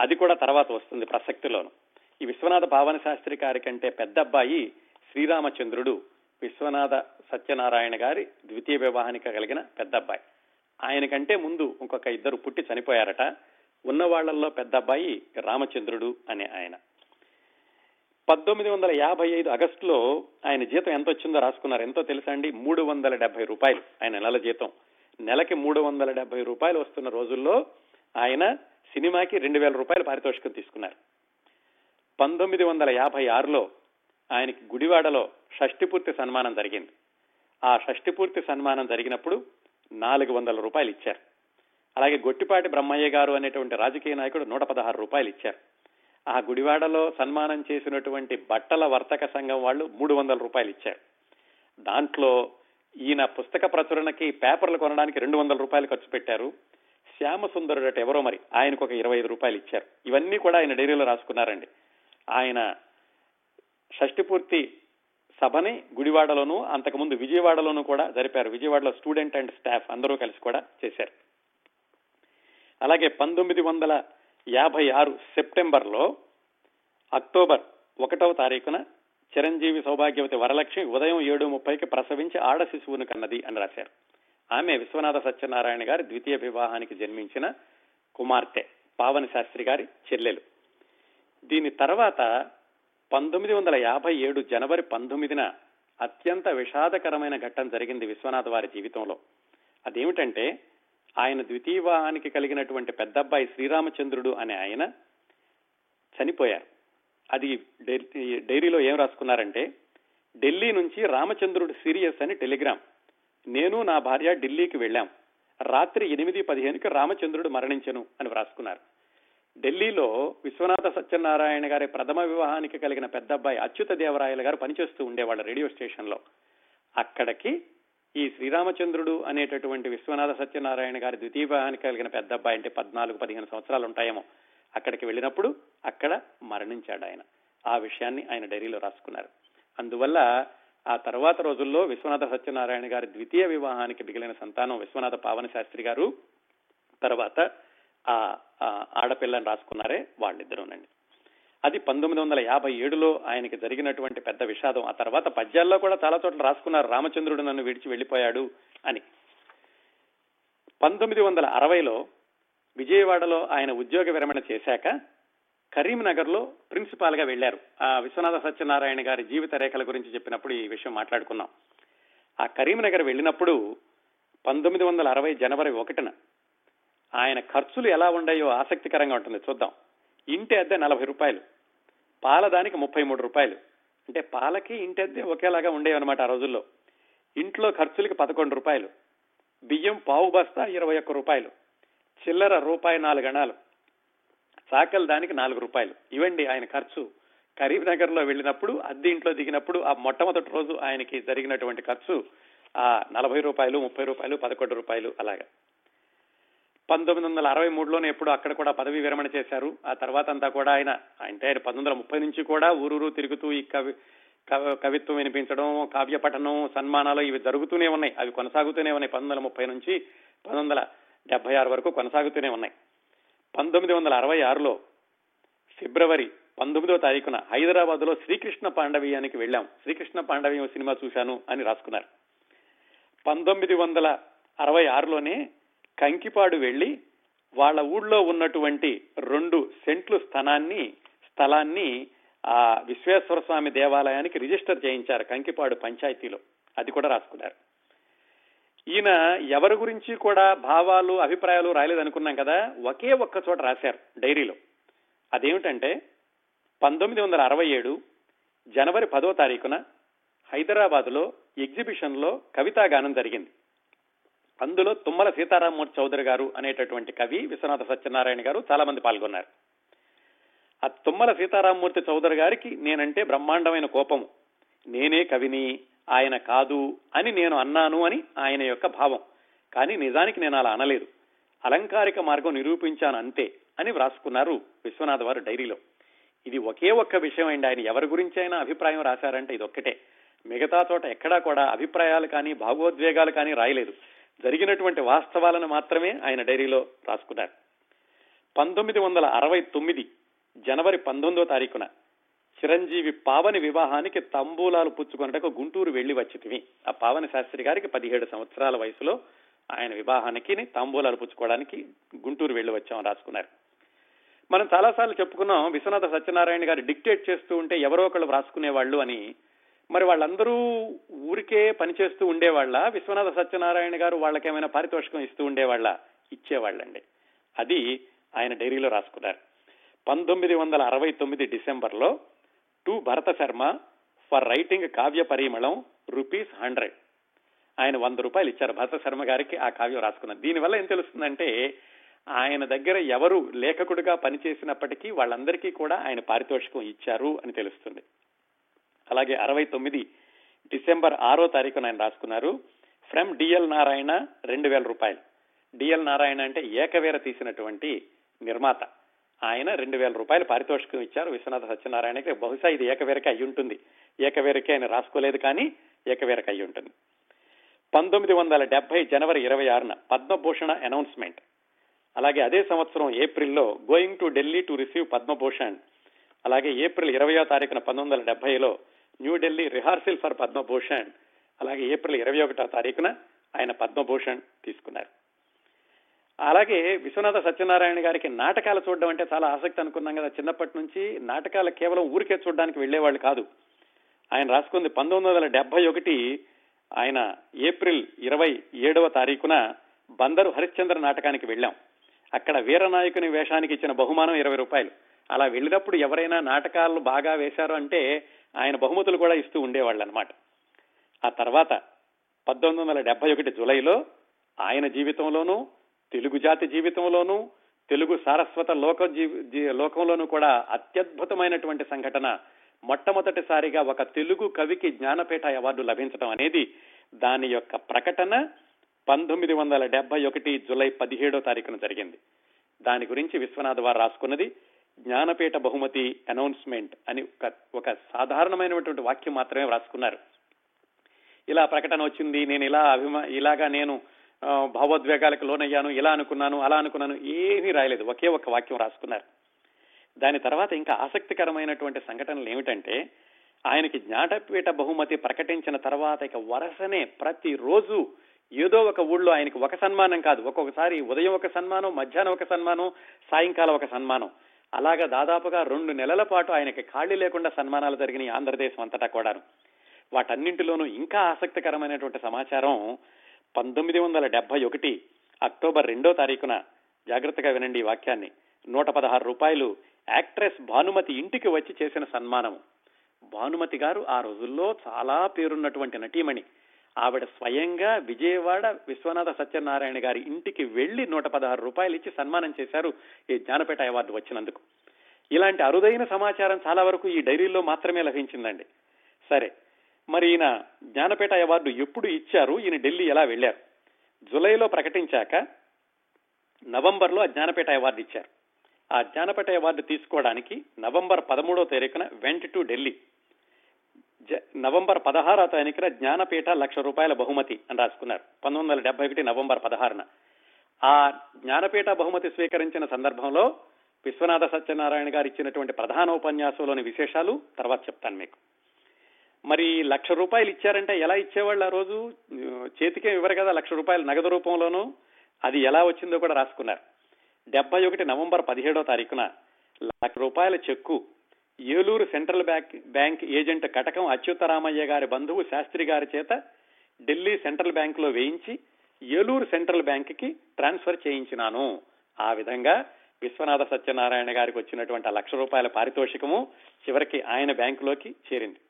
S1: అది కూడా తర్వాత వస్తుంది ప్రసక్తిలోను. ఈ విశ్వనాథ పావన శాస్త్రి గారి కంటే పెద్ద అబ్బాయి శ్రీరామచంద్రుడు విశ్వనాథ సత్యనారాయణ గారి ద్వితీయ వివాహానికి కలిగిన పెద్ద అబ్బాయి. ఆయన కంటే ముందు ఇంకొక ఇద్దరు పుట్టి చనిపోయారట. ఉన్న వాళ్ళలో పెద్ద అబ్బాయి రామచంద్రుడు అనే ఆయన. పంతొమ్మిది వందల యాభై ఐదు ఆగస్టులో ఆయన జీతం ఎంత వచ్చిందో రాసుకున్నారు. ఎంతో తెలుసా అండి? మూడు వందల డెబ్బై రూపాయలు ఆయన నెల జీతం. నెలకి మూడు వందల డెబ్బై రూపాయలు వస్తున్న రోజుల్లో ఆయన సినిమాకి రెండు వేల రూపాయలు పారితోషికం తీసుకున్నారు. పంతొమ్మిది వందల యాభై ఆరులో ఆయనకి గుడివాడలో షష్టిపూర్తి సన్మానం జరిగింది. ఆ షష్టిపూర్తి సన్మానం జరిగినప్పుడు నాలుగు వందల రూపాయలు ఇచ్చారు. అలాగే గొట్టిపాటి బ్రహ్మయ్య గారు అనేటువంటి రాజకీయ నాయకుడు నూట పదహారు రూపాయలు ఇచ్చారు. ఆ గుడివాడలో సన్మానం చేసినటువంటి బట్టల వర్తక సంఘం వాళ్ళు మూడు వందల రూపాయలు ఇచ్చారు. దాంట్లో ఈయన పుస్తక ప్రచురణకి పేపర్లు కొనడానికి రెండు వందల రూపాయలు ఖర్చు పెట్టారు. శ్యామసుందరుడు అట ఎవరో మరి ఆయనకు ఒక ఇరవై ఐదు రూపాయలు ఇచ్చారు. ఇవన్నీ కూడా ఆయన డైరీలో రాసుకున్నారండి. ఆయన షష్టిపూర్తి సభని గుడివాడలోనూ అంతకుముందు విజయవాడలోనూ కూడా జరిపారు. విజయవాడలో స్టూడెంట్ అండ్ స్టాఫ్ అందరూ కలిసి కూడా చేశారు. అలాగే పంతొమ్మిది వందల యాభై ఆరు సెప్టెంబర్లో అక్టోబర్ ఒకటవ తారీఖున చిరంజీవి సౌభాగ్యవతి వరలక్ష్మి ఉదయం ఏడు ముప్పైకి ప్రసవించి ఆడ శిశువును కన్నది అని రాశారు. ఆమె విశ్వనాథ సత్యనారాయణ గారి ద్వితీయ వివాహానికి జన్మించిన కుమార్తె పావన శాస్త్రి గారి చెల్లెలు. దీని తర్వాత పంతొమ్మిది వందల యాభై ఏడు జనవరి పంతొమ్మిదిన అత్యంత విషాదకరమైన ఘట్టం జరిగింది విశ్వనాథ్ వారి జీవితంలో. అదేమిటంటే ఆయన ద్వితీయవాహానికి కలిగినటువంటి పెద్దబ్బాయి శ్రీరామచంద్రుడు అనే ఆయన చనిపోయారు. అది డైరీలో ఏం రాసుకున్నారంటే ఢిల్లీ నుంచి రామచంద్రుడు సీరియస్ అని టెలిగ్రామ్. నేను నా భార్య ఢిల్లీకి వెళ్ళాం. రాత్రి ఎనిమిది పదిహేనుకి రామచంద్రుడు మరణించను అని వ్రాసుకున్నారు. ఢిల్లీలో విశ్వనాథ సత్యనారాయణ గారి ప్రథమ వివాహానికి కలిగిన పెద్దబ్బాయి అచ్యుత దేవరాయల గారు పనిచేస్తూ ఉండేవాళ్ళు రేడియో స్టేషన్లో. అక్కడికి ఈ శ్రీరామచంద్రుడు అనేటటువంటి విశ్వనాథ సత్యనారాయణ గారి ద్వితీయ వివాహానికి కలిగిన పెద్ద అబ్బాయి అంటే పద్నాలుగు పదిహేను సంవత్సరాలు ఉంటాయేమో. అక్కడికి వెళ్ళినప్పుడు అక్కడ మరణించాడు ఆయన. ఆ విషయాన్ని ఆయన డైరీలో రాసుకున్నారు. అందువల్ల ఆ తర్వాత రోజుల్లో విశ్వనాథ సత్యనారాయణ గారి ద్వితీయ వివాహానికి మిగిలిన సంతానం విశ్వనాథ పావన శాస్త్రి గారు. తర్వాత ఆ ఆడపిల్లని రాసుకున్నారే వాళ్ళిద్దరూనండి. అది పంతొమ్మిది వందల యాభై ఏడులో ఆయనకి జరిగినటువంటి పెద్ద విషాదం. ఆ తర్వాత పద్యాల్లో కూడా చాలా చోట్ల రాసుకున్నారు రామచంద్రుడు నన్ను విడిచి వెళ్ళిపోయాడు అని. పంతొమ్మిది వందల అరవైలో విజయవాడలో ఆయన ఉద్యోగ విరమణ చేశాక కరీంనగర్లో ప్రిన్సిపాల్గా వెళ్ళారు ఆ విశ్వనాథ సత్యనారాయణ గారి జీవిత రేఖల గురించి చెప్పినప్పుడు ఈ విషయం మాట్లాడుకున్నాం. ఆ కరీంనగర్ వెళ్ళినప్పుడు పంతొమ్మిది వందల అరవై జనవరి ఒకటిన ఆయన ఖర్చులు ఎలా ఉన్నాయో ఆసక్తికరంగా ఉంటుంది. చూద్దాం. ఇంటి అద్దె నలభై రూపాయలు. పాల దానికి ముప్పై మూడు రూపాయలు. అంటే పాలకి ఇంటి అద్దె ఒకేలాగా ఉండేవన్నమాట ఆ రోజుల్లో. ఇంట్లో ఖర్చులకి పదకొండు రూపాయలు. బియ్యం పావు బస్తా ఇరవై ఒక్క రూపాయలు. చిల్లర రూపాయి నాలుగు గణాలు. చాకలి దానికి నాలుగు రూపాయలు. ఇవండి ఆయన ఖర్చు. కరీంనగర్లో వెళ్ళినప్పుడు అద్దె ఇంట్లో దిగినప్పుడు ఆ మొట్టమొదటి రోజు ఆయనకి జరిగినటువంటి ఖర్చు ఆ నలభై రూపాయలు ముప్పై రూపాయలు పదకొండు రూపాయలు అలాగా. పంతొమ్మిది వందల అరవై మూడులోనే ఎప్పుడు అక్కడ కూడా పదవి విరమణ చేశారు. ఆ తర్వాత అంతా కూడా ఆయన అంటే ఆయన పంతొమ్మిది వందల ముప్పై నుంచి కూడా ఊరూరు తిరుగుతూ ఈ కవి కవిత్వం వినిపించడం కావ్య పఠనం సన్మానాలు ఇవి జరుగుతూనే ఉన్నాయి. అవి కొనసాగుతూనే ఉన్నాయి పంతొమ్మిది వందల ముప్పై నుంచి పంతొమ్మిది వందల డెబ్బై ఆరు వరకు కొనసాగుతూనే ఉన్నాయి. పంతొమ్మిది వందల అరవై ఆరులో ఫిబ్రవరి పంతొమ్మిదో తారీఖున హైదరాబాద్లో శ్రీకృష్ణ పాండవీయానికి వెళ్ళాం. శ్రీకృష్ణ పాండవీయం సినిమా చూశాను అని రాసుకున్నారు. పంతొమ్మిది వందల అరవై ఆరులోనే కంకిపాడు వెళ్ళి వాళ్ళ ఊళ్ళో ఉన్నటువంటి రెండు సెంట్లు స్థలాన్ని స్థలాన్ని ఆ విశ్వేశ్వర స్వామి దేవాలయానికి రిజిస్టర్ చేయించారు కంకిపాడు పంచాయతీలో. అది కూడా రాసుకున్నారు. ఈయన ఎవరి గురించి కూడా భావాలు అభిప్రాయాలు రాలేదనుకున్నాం కదా ఒకే ఒక్క చోట రాశారు డైరీలో. అదేమిటంటే పంతొమ్మిది వందల అరవై ఏడు జనవరి పదో తారీఖున హైదరాబాద్లో ఎగ్జిబిషన్లో కవితాగానం జరిగింది. అందులో తుమ్మల సీతారామూర్తి చౌదరి గారు అనేటటువంటి కవి విశ్వనాథ సత్యనారాయణ గారు చాలా మంది పాల్గొన్నారు. ఆ తుమ్మల సీతారామూర్తి చౌదరి గారికి నేనంటే బ్రహ్మాండమైన కోపము. నేనే కవిని ఆయన కాదు అని నేను అన్నాను అని ఆయన యొక్క భావం. కానీ నిజానికి నేను అలా అనలేదు. అలంకారిక మార్గం నిరూపించాను అంతే అని వ్రాసుకున్నారు విశ్వనాథ్ వారు డైరీలో. ఇది ఒకే ఒక్క విషయం అండి. ఆయన ఎవరి గురించి అయినా అభిప్రాయం రాశారంటే ఇది ఒక్కటే మిగతా చోట ఎక్కడా కూడా అభిప్రాయాలు కానీ భావోద్వేగాలు కానీ రాయలేదు. జరిగినటువంటి వాస్తవాలను మాత్రమే ఆయన డైరీలో రాసుకున్నారు పంతొమ్మిది వందల అరవై తొమ్మిది జనవరి పంతొమ్మిదో తారీఖున చిరంజీవి పావని వివాహానికి తంబూలాలు పుచ్చుకొనటకు గుంటూరు వెళ్ళి వచ్చితివి ఆ పావని శాస్త్రి గారికి పదిహేడు సంవత్సరాల వయసులో ఆయన వివాహానికి తాంబూలాలు పుచ్చుకోవడానికి గుంటూరు వెళ్ళి వచ్చామని రాసుకున్నారు. మనం చాలాసార్లు చెప్పుకున్నాం విశ్వనాథ సత్యనారాయణ గారు డిక్టేట్ చేస్తూ ఉంటే ఎవరో ఒకళ్ళు రాసుకునేవాళ్ళు అని మరి వాళ్ళందరూ ఊరికే పనిచేస్తూ ఉండేవాళ్ళ? విశ్వనాథ సత్యనారాయణ గారు వాళ్ళకేమైనా పారితోషికం ఇస్తూ ఉండేవాళ్ళ? ఇచ్చేవాళ్ళండి. అది ఆయన డైరీలో రాసుకున్నారు. పంతొమ్మిది వందల అరవై తొమ్మిది డిసెంబర్లో to Bharata Sharma for writing Kavya Parimalam rupees hundred. ఆయన వంద రూపాయలు ఇచ్చారు భరత శర్మ గారికి ఆ కావ్యం రాసుకున్నారు. దీనివల్ల ఏం తెలుస్తుందంటే ఆయన దగ్గర ఎవరు లేఖకుడిగా పనిచేసినప్పటికీ వాళ్ళందరికీ కూడా ఆయన పారితోషికం ఇచ్చారు అని తెలుస్తుంది. అలాగే అరవై తొమ్మిది డిసెంబర్ ఆరో తారీఖున ఆయన రాసుకున్నారు. ఫ్రమ్ డిఎల్ నారాయణ రెండు వేల రూపాయలు. డిఎల్ నారాయణ అంటే ఏకవేర తీసినటువంటి నిర్మాత. ఆయన రెండు వేల రూపాయలు పారితోషికం ఇచ్చారు. విశ్వనాథ సత్యనారాయణకి. బహుశా ఇది ఏకవేరకే అయి ఉంటుంది. ఏకవేరకే ఆయన రాసుకోలేదు కానీ ఏకవేరక అయి ఉంటుంది. పంతొమ్మిది వందల డెబ్బై జనవరి ఇరవై ఆరున పద్మభూషణ అనౌన్స్మెంట్. అలాగే అదే సంవత్సరం ఏప్రిల్లో going to Delhi to receive Padma Bhushan. అలాగే ఏప్రిల్ ఇరవయో తారీఖున పంతొమ్మిది వందల డెబ్బైలో న్యూఢిల్లీ రిహార్సల్ ఫర్ పద్మభూషణ్. అలాగే ఏప్రిల్ ఇరవై ఒకటో తారీఖున ఆయన పద్మభూషణ్ తీసుకున్నారు. అలాగే విశ్వనాథ సత్యనారాయణ గారికి నాటకాలు చూడడం అంటే చాలా ఆసక్తి అనుకున్నాం కదా. చిన్నప్పటి నుంచి నాటకాలు కేవలం ఊరికే చూడడానికి వెళ్ళేవాళ్ళు కాదు. ఆయన రాసుకుంది పంతొమ్మిది వందల డెబ్బై ఒకటి ఆయన ఏప్రిల్ ఇరవై ఏడవ తారీఖున బందరు హరిశ్చంద్ర నాటకానికి వెళ్ళాం. అక్కడ వీరనాయకుని వేషానికి ఇచ్చిన బహుమానం ఇరవై రూపాయలు. అలా వెళ్ళినప్పుడు ఎవరైనా నాటకాలు బాగా వేశారు అంటే ఆయన బహుమతులు కూడా ఇస్తూ ఉండేవాళ్ళు అనమాట ఆ తర్వాత పద్దెనిమిది వందల డెబ్బై ఒకటి జులైలో ఆయన జీవితంలోనూ తెలుగు జాతి జీవితంలోనూ తెలుగు సారస్వత లోక లోకంలోనూ కూడా అత్యద్భుతమైనటువంటి సంఘటన మొట్టమొదటిసారిగా ఒక తెలుగు కవికి జ్ఞానపీఠ అవార్డు లభించడం అనేది దాని యొక్క ప్రకటన పంతొమ్మిది వందల డెబ్బై ఒకటి జులై పదిహేడో తారీఖున జరిగింది. దాని గురించి విశ్వనాథ్ వారు రాసుకున్నది జ్ఞానపీఠ బహుమతి అనౌన్స్మెంట్ అని ఒక ఒక సాధారణమైనటువంటి వాక్యం మాత్రమే వ్రాసుకున్నారు. ఇలా ప్రకటన వచ్చింది నేను ఇలా అభిమా ఇలాగా నేను భావోద్వేగాలకు లోనయ్యాను ఇలా అనుకున్నాను అలా అనుకున్నాను ఏమీ రాయలేదు ఒకే ఒక వాక్యం రాసుకున్నారు దాని తర్వాత ఇంకా ఆసక్తికరమైనటువంటి సంఘటనలు ఏమిటంటే ఆయనకి జ్ఞానపీఠ బహుమతి ప్రకటించిన తర్వాత ఇక వరసనే ప్రతిరోజు ఏదో ఒక ఊళ్ళో ఆయనకి ఒక సన్మానం కాదు ఒక్కొక్కసారి ఉదయం ఒక సన్మానం మధ్యాహ్నం ఒక సన్మానం సాయంకాలం ఒక సన్మానం. అలాగా దాదాపుగా రెండు నెలల పాటు ఆయనకి ఖాళీ లేకుండా సన్మానాలు జరిగినాయి ఆంధ్రదేశం అంతటా కూడాను. వాటన్నింటిలోనూ ఇంకా ఆసక్తికరమైనటువంటి సమాచారం పంతొమ్మిది వందల డెబ్బై ఒకటి అక్టోబర్ రెండో తారీఖున. జాగ్రత్తగా వినండి ఈ వాక్యాన్ని. నూట పదహారు రూపాయలు యాక్ట్రెస్ భానుమతి ఇంటికి వచ్చి చేసిన సన్మానం భానుమతి గారు ఆ రోజుల్లో చాలా పేరున్నటువంటి నటీమణి. ఆవిడ స్వయంగా విజయవాడ విశ్వనాథ సత్యనారాయణ గారి ఇంటికి వెళ్ళి నూట పదహారు రూపాయలు ఇచ్చి సన్మానం చేశారు ఈ జ్ఞానపేట అవార్డు వచ్చినందుకు. ఇలాంటి అరుదైన సమాచారం చాలా వరకు ఈ డైరీలో మాత్రమే లభించిందండి. సరే మరి ఈయన జ్ఞానపేట అవార్డు ఎప్పుడు ఇచ్చారు? ఈయన ఢిల్లీ ఎలా వెళ్ళారు జులైలో ప్రకటించాక నవంబర్లో ఆ జ్ఞానపేట అవార్డు ఇచ్చారు. ఆ జ్ఞానపేట అవార్డు తీసుకోవడానికి నవంబర్ పదమూడో తారీఖున వెంట టు ఢిల్లీ. నవంబర్ పదహారో తారీఖున జ్ఞానపీఠ లక్ష రూపాయల బహుమతి అని రాసుకున్నారు. పంతొమ్మిది వందల డెబ్బై ఒకటి నవంబర్ పదహారున. ఆ జ్ఞానపీఠ బహుమతి స్వీకరించిన సందర్భంలో విశ్వనాథ సత్యనారాయణ గారు ఇచ్చినటువంటి ప్రధాన ఉపన్యాసంలోని విశేషాలు తర్వాత చెప్తాను మీకు. మరి లక్ష రూపాయలు ఇచ్చారంటే ఎలా ఇచ్చేవాళ్ళు ఆ రోజు? చేతికే ఇవ్వరు కదా లక్ష రూపాయలు నగదు రూపంలోనూ. అది ఎలా వచ్చిందో కూడా రాసుకున్నారు. డెబ్బై ఒకటి నవంబర్ పదిహేడో తారీఖున లక్ష రూపాయల cheque Eluru central bank bank agent Katakam Achyutaramayya గారి బంధువు శాస్త్రి గారి చేత ఢిల్లీ సెంట్రల్ బ్యాంక్లో వేయించి ఏలూరు సెంట్రల్ బ్యాంక్కి ట్రాన్స్ఫర్ చేయించినాను. ఆ విధంగా విశ్వనాథ సత్యనారాయణ గారికి వచ్చినటువంటి లక్ష రూపాయల పారితోషికము చివరికి ఆయన బ్యాంకులోకి చేరింది.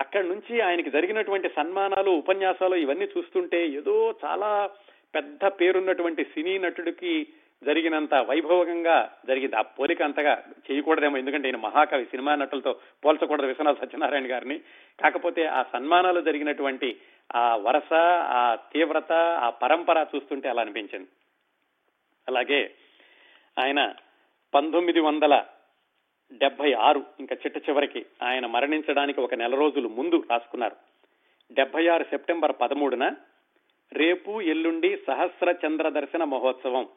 S1: అక్కడి నుంచి ఆయనకి జరిగినటువంటి సన్మానాలు ఉపన్యాసాలు ఇవన్నీ చూస్తుంటే ఏదో చాలా పెద్ద పేరున్నటువంటి సినీ నటుడికి జరిగినంత వైభవంగా జరిగింది. ఆ పోలిక అంతగా చేయకూడదేమో ఎందుకంటే ఈయన మహాకవి సినిమా నటులతో పోల్చకూడదు విశ్వనాథ సత్యనారాయణ గారిని. కాకపోతే ఆ సన్మానాలు జరిగినటువంటి ఆ వరస ఆ తీవ్రత ఆ పరంపర చూస్తుంటే అలా అనిపించింది. అలాగే ఆయన పంతొమ్మిది వందల డెబ్బై ఆరు ఇంకా చిట్ట చివరికి ఆయన మరణించడానికి ఒక నెల రోజులు ముందు రాసుకున్నారు. డెబ్బై ఆరు సెప్టెంబర్ పదమూడున రేపు ఎల్లుండి సహస్ర చంద్ర దర్శన మహోత్సవం.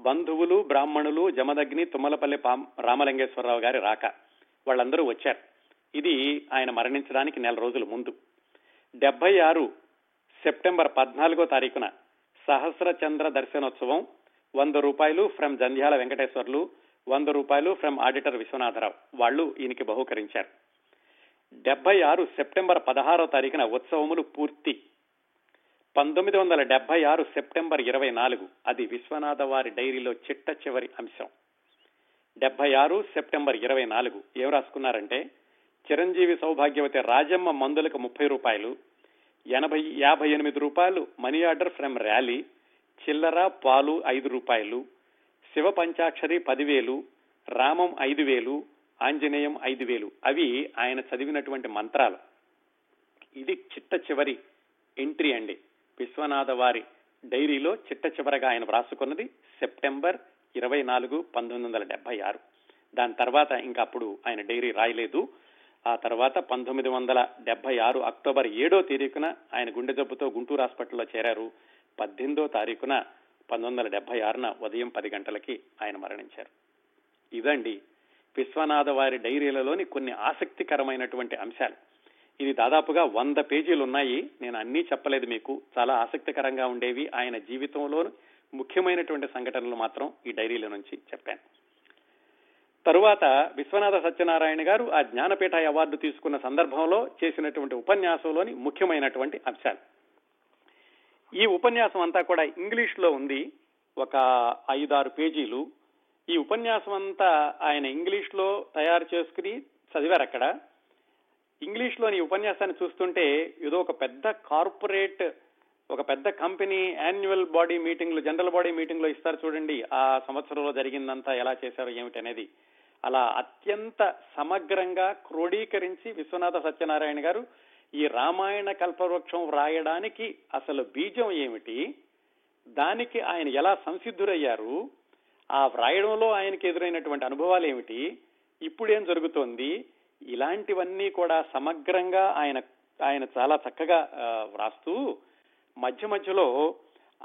S1: బంధువులు బ్రాహ్మణులు జమదగ్ని తుమ్మలపల్లి రామలింగేశ్వరరావు గారి రాక. వాళ్ళందరూ వచ్చారు. ఇది ఆయన మరణించడానికి నెల రోజుల ముందు. డెబ్బై ఆరు సెప్టెంబర్ పద్నాలుగో తారీఖున సహస్ర చంద్ర దర్శనోత్సవం వంద రూపాయలు ఫ్రమ్ జంధ్యాల వెంకటేశ్వర్లు వంద రూపాయలు ఫ్రమ్ ఆడిటర్ విశ్వనాథరావు. వాళ్ళు ఈయనకి బహుకరించారు. డెబ్బై ఆరు సెప్టెంబర్ పదహారో తారీఖున ఉత్సవములు పూర్తి. పంతొమ్మిది వందల డెబ్బై ఆరు సెప్టెంబర్ ఇరవై నాలుగు అది విశ్వనాథ వారి డైరీలో చిట్ట చివరి అంశం. డెబ్బై ఆరు సెప్టెంబర్ ఇరవై నాలుగు ఏం రాసుకున్నారంటే చిరంజీవి సౌభాగ్యవతి రాజమ్మ మందులకు ముప్పై రూపాయలు ఎనభై యాభై ఎనిమిది రూపాయలు మనీ ఆర్డర్ ఫ్రమ్ ర్యాలీ చిల్లర పాలు ఐదు రూపాయలు శివ పంచాక్షరి పదివేలు రామం ఐదు వేలు ఆంజనేయం ఐదు వేలు అవి ఆయన చదివినటువంటి మంత్రాలు. ఇది చిట్ట చివరి ఎంట్రీ అండి. విశ్వనాథ వారి డైరీలో చిట్ట చివరగా ఆయన వ్రాసుకున్నది సెప్టెంబర్ ఇరవై నాలుగు పంతొమ్మిది వందల డెబ్బై ఆరు. దాని తర్వాత ఇంకా అప్పుడు ఆయన డైరీ రాయలేదు. ఆ తర్వాత పంతొమ్మిది వందల డెబ్బై ఆరు అక్టోబర్ ఏడో తారీఖున ఆయన గుండె జబ్బుతో గుంటూరు హాస్పిటల్లో చేరారు. పద్దెనిమిదో తారీఖున పంతొమ్మిది వందల డెబ్బై ఆరున ఉదయం పది గంటలకి ఆయన మరణించారు. ఇదండి విశ్వనాథ వారి డైరీలలోని కొన్ని ఆసక్తికరమైనటువంటి అంశాలు. ఇది దాదాపుగా వంద పేజీలు ఉన్నాయి. నేను అన్నీ చెప్పలేదు మీకు. చాలా ఆసక్తికరంగా ఉండేవి ఆయన జీవితంలో ముఖ్యమైనటువంటి సంఘటనలు మాత్రం ఈ డైరీల నుంచి చెప్పాను. తరువాత విశ్వనాథ సత్యనారాయణ గారు ఆ జ్ఞానపీఠ అవార్డు తీసుకున్న సందర్భంలో చేసినటువంటి ఉపన్యాసంలోని ముఖ్యమైనటువంటి అంశాలు. ఈ ఉపన్యాసం అంతా కూడా ఇంగ్లీష్లో ఉంది. ఒక ఐదారు పేజీలు. ఈ ఉపన్యాసం అంతా ఆయన ఇంగ్లీష్లో తయారు చేసుకుని చదివారు అక్కడ. ఇంగ్లీష్లోని ఉపన్యాసాన్ని చూస్తుంటే ఏదో ఒక పెద్ద కార్పొరేట్ ఒక పెద్ద కంపెనీ యాన్యువల్ బాడీ మీటింగ్లు జనరల్ బాడీ మీటింగ్లో ఇస్తారు చూడండి. ఆ సంవత్సరంలో జరిగిందంతా ఎలా చేశారు ఏమిటి అనేది అలా అత్యంత సమగ్రంగా క్రోడీకరించి విశ్వనాథ సత్యనారాయణ గారు ఈ రామాయణ కల్పవృక్షం వ్రాయడానికి అసలు బీజం ఏమిటి? దానికి ఆయన ఎలా సంసిద్ధురయ్యారు? ఆ వ్రాయడంలో ఆయనకి ఎదురైనటువంటి అనుభవాలు ఏమిటి? ఇప్పుడేం జరుగుతోంది? ఇలాంటివన్నీ కూడా సమగ్రంగా ఆయన ఆయన చాలా చక్కగా వ్రాస్తూ మధ్య మధ్యలో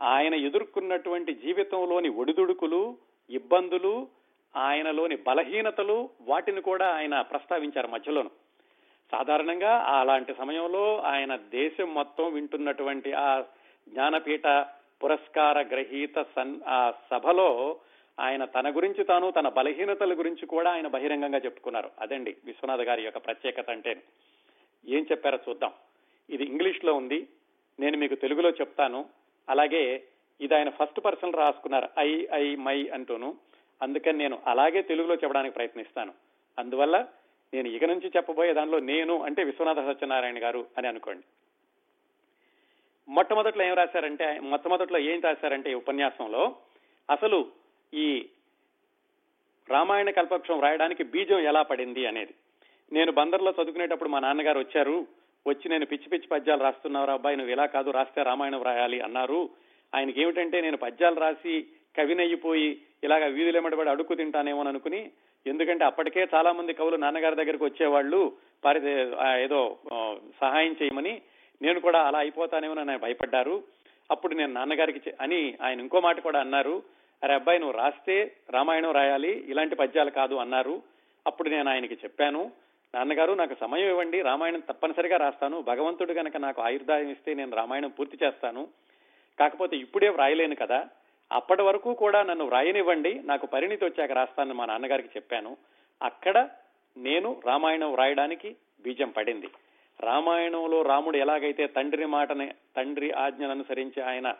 S1: ఆయన ఎదుర్కొన్నటువంటి జీవితంలోని ఒడిదుడుకులు ఇబ్బందులు ఆయనలోని బలహీనతలు వాటిని కూడా ఆయన ప్రస్తావించారు మధ్యలోను. సాధారణంగా అలాంటి సమయంలో ఆయన దేశం మొత్తం వింటున్నటువంటి ఆ జ్ఞానపీఠ పురస్కార గ్రహీత సన్ ఆ సభలో ఆయన తన గురించి తాను తన బలహీనతల గురించి కూడా ఆయన బహిరంగంగా చెప్పుకున్నారు. అదండి విశ్వనాథ్ గారి యొక్క ప్రత్యేకత అంటే ఏం చెప్పారో చూద్దాం. ఇది ఇంగ్లీష్లో ఉంది. నేను మీకు తెలుగులో చెప్తాను. అలాగే ఇది ఆయన ఫస్ట్ పర్సన్ రాసుకున్నారు. ఐ ఐ మై అంటూను. అందుకని నేను అలాగే తెలుగులో చెప్పడానికి ప్రయత్నిస్తాను. అందువల్ల నేను ఇక నుంచి చెప్పబోయే దానిలో నేను అంటే విశ్వనాథ సత్యనారాయణ గారు అని అనుకోండి. మొట్టమొదట్లో ఏం రాశారంటే మొట్టమొదట్లో ఏం రాశారంటే ఈ ఉపన్యాసంలో అసలు ఈ రామాయణ కల్పక్షం రాయడానికి బీజం ఎలా పడింది అనేది. నేను బందర్లో చదువుకునేటప్పుడు మా నాన్నగారు వచ్చారు వచ్చి నేను పిచ్చి పిచ్చి పద్యాలు రాస్తున్నావు అబ్బాయి నువ్వు ఇలా కాదు రాస్తే రామాయణం రాయాలి అన్నారు. ఆయనకి ఏమిటంటే నేను పద్యాలు రాసి కవినయ్యిపోయి ఇలాగ వీధులెమ్మడబడి అడుక్కు తింటానేమో అనుకుని ఎందుకంటే అప్పటికే చాలా మంది కవులు నాన్నగారి దగ్గరికి వచ్చేవాళ్ళు పరి ఏదో సహాయం చేయమని నేను కూడా అలా అయిపోతానేమో అని భయపడ్డారు. అప్పుడు నేను నాన్నగారికి అని ఆయన ఇంకో మాట కూడా అన్నారు. అరే అబ్బాయి నువ్వు రాస్తే రామాయణం రాయాలి ఇలాంటి పద్యాలు కాదు అన్నారు. అప్పుడు నేను ఆయనకి చెప్పాను నాన్నగారు నాకు సమయం ఇవ్వండి రామాయణం తప్పనిసరిగా రాస్తాను భగవంతుడు గనక నాకు ఆయుర్దాయం ఇస్తే నేను రామాయణం పూర్తి చేస్తాను. కాకపోతే ఇప్పుడే వ్రాయలేను కదా అప్పటి వరకు కూడా నన్ను వ్రాయనివ్వండి నాకు పరిణితి వచ్చాక రాస్తానని మా నాన్నగారికి చెప్పాను. అక్కడ నేను రామాయణం వ్రాయడానికి బీజం పడింది. రామాయణంలో రాముడు ఎలాగైతే తండ్రి మాటని తండ్రి ఆజ్ఞను అనుసరించి ఆయన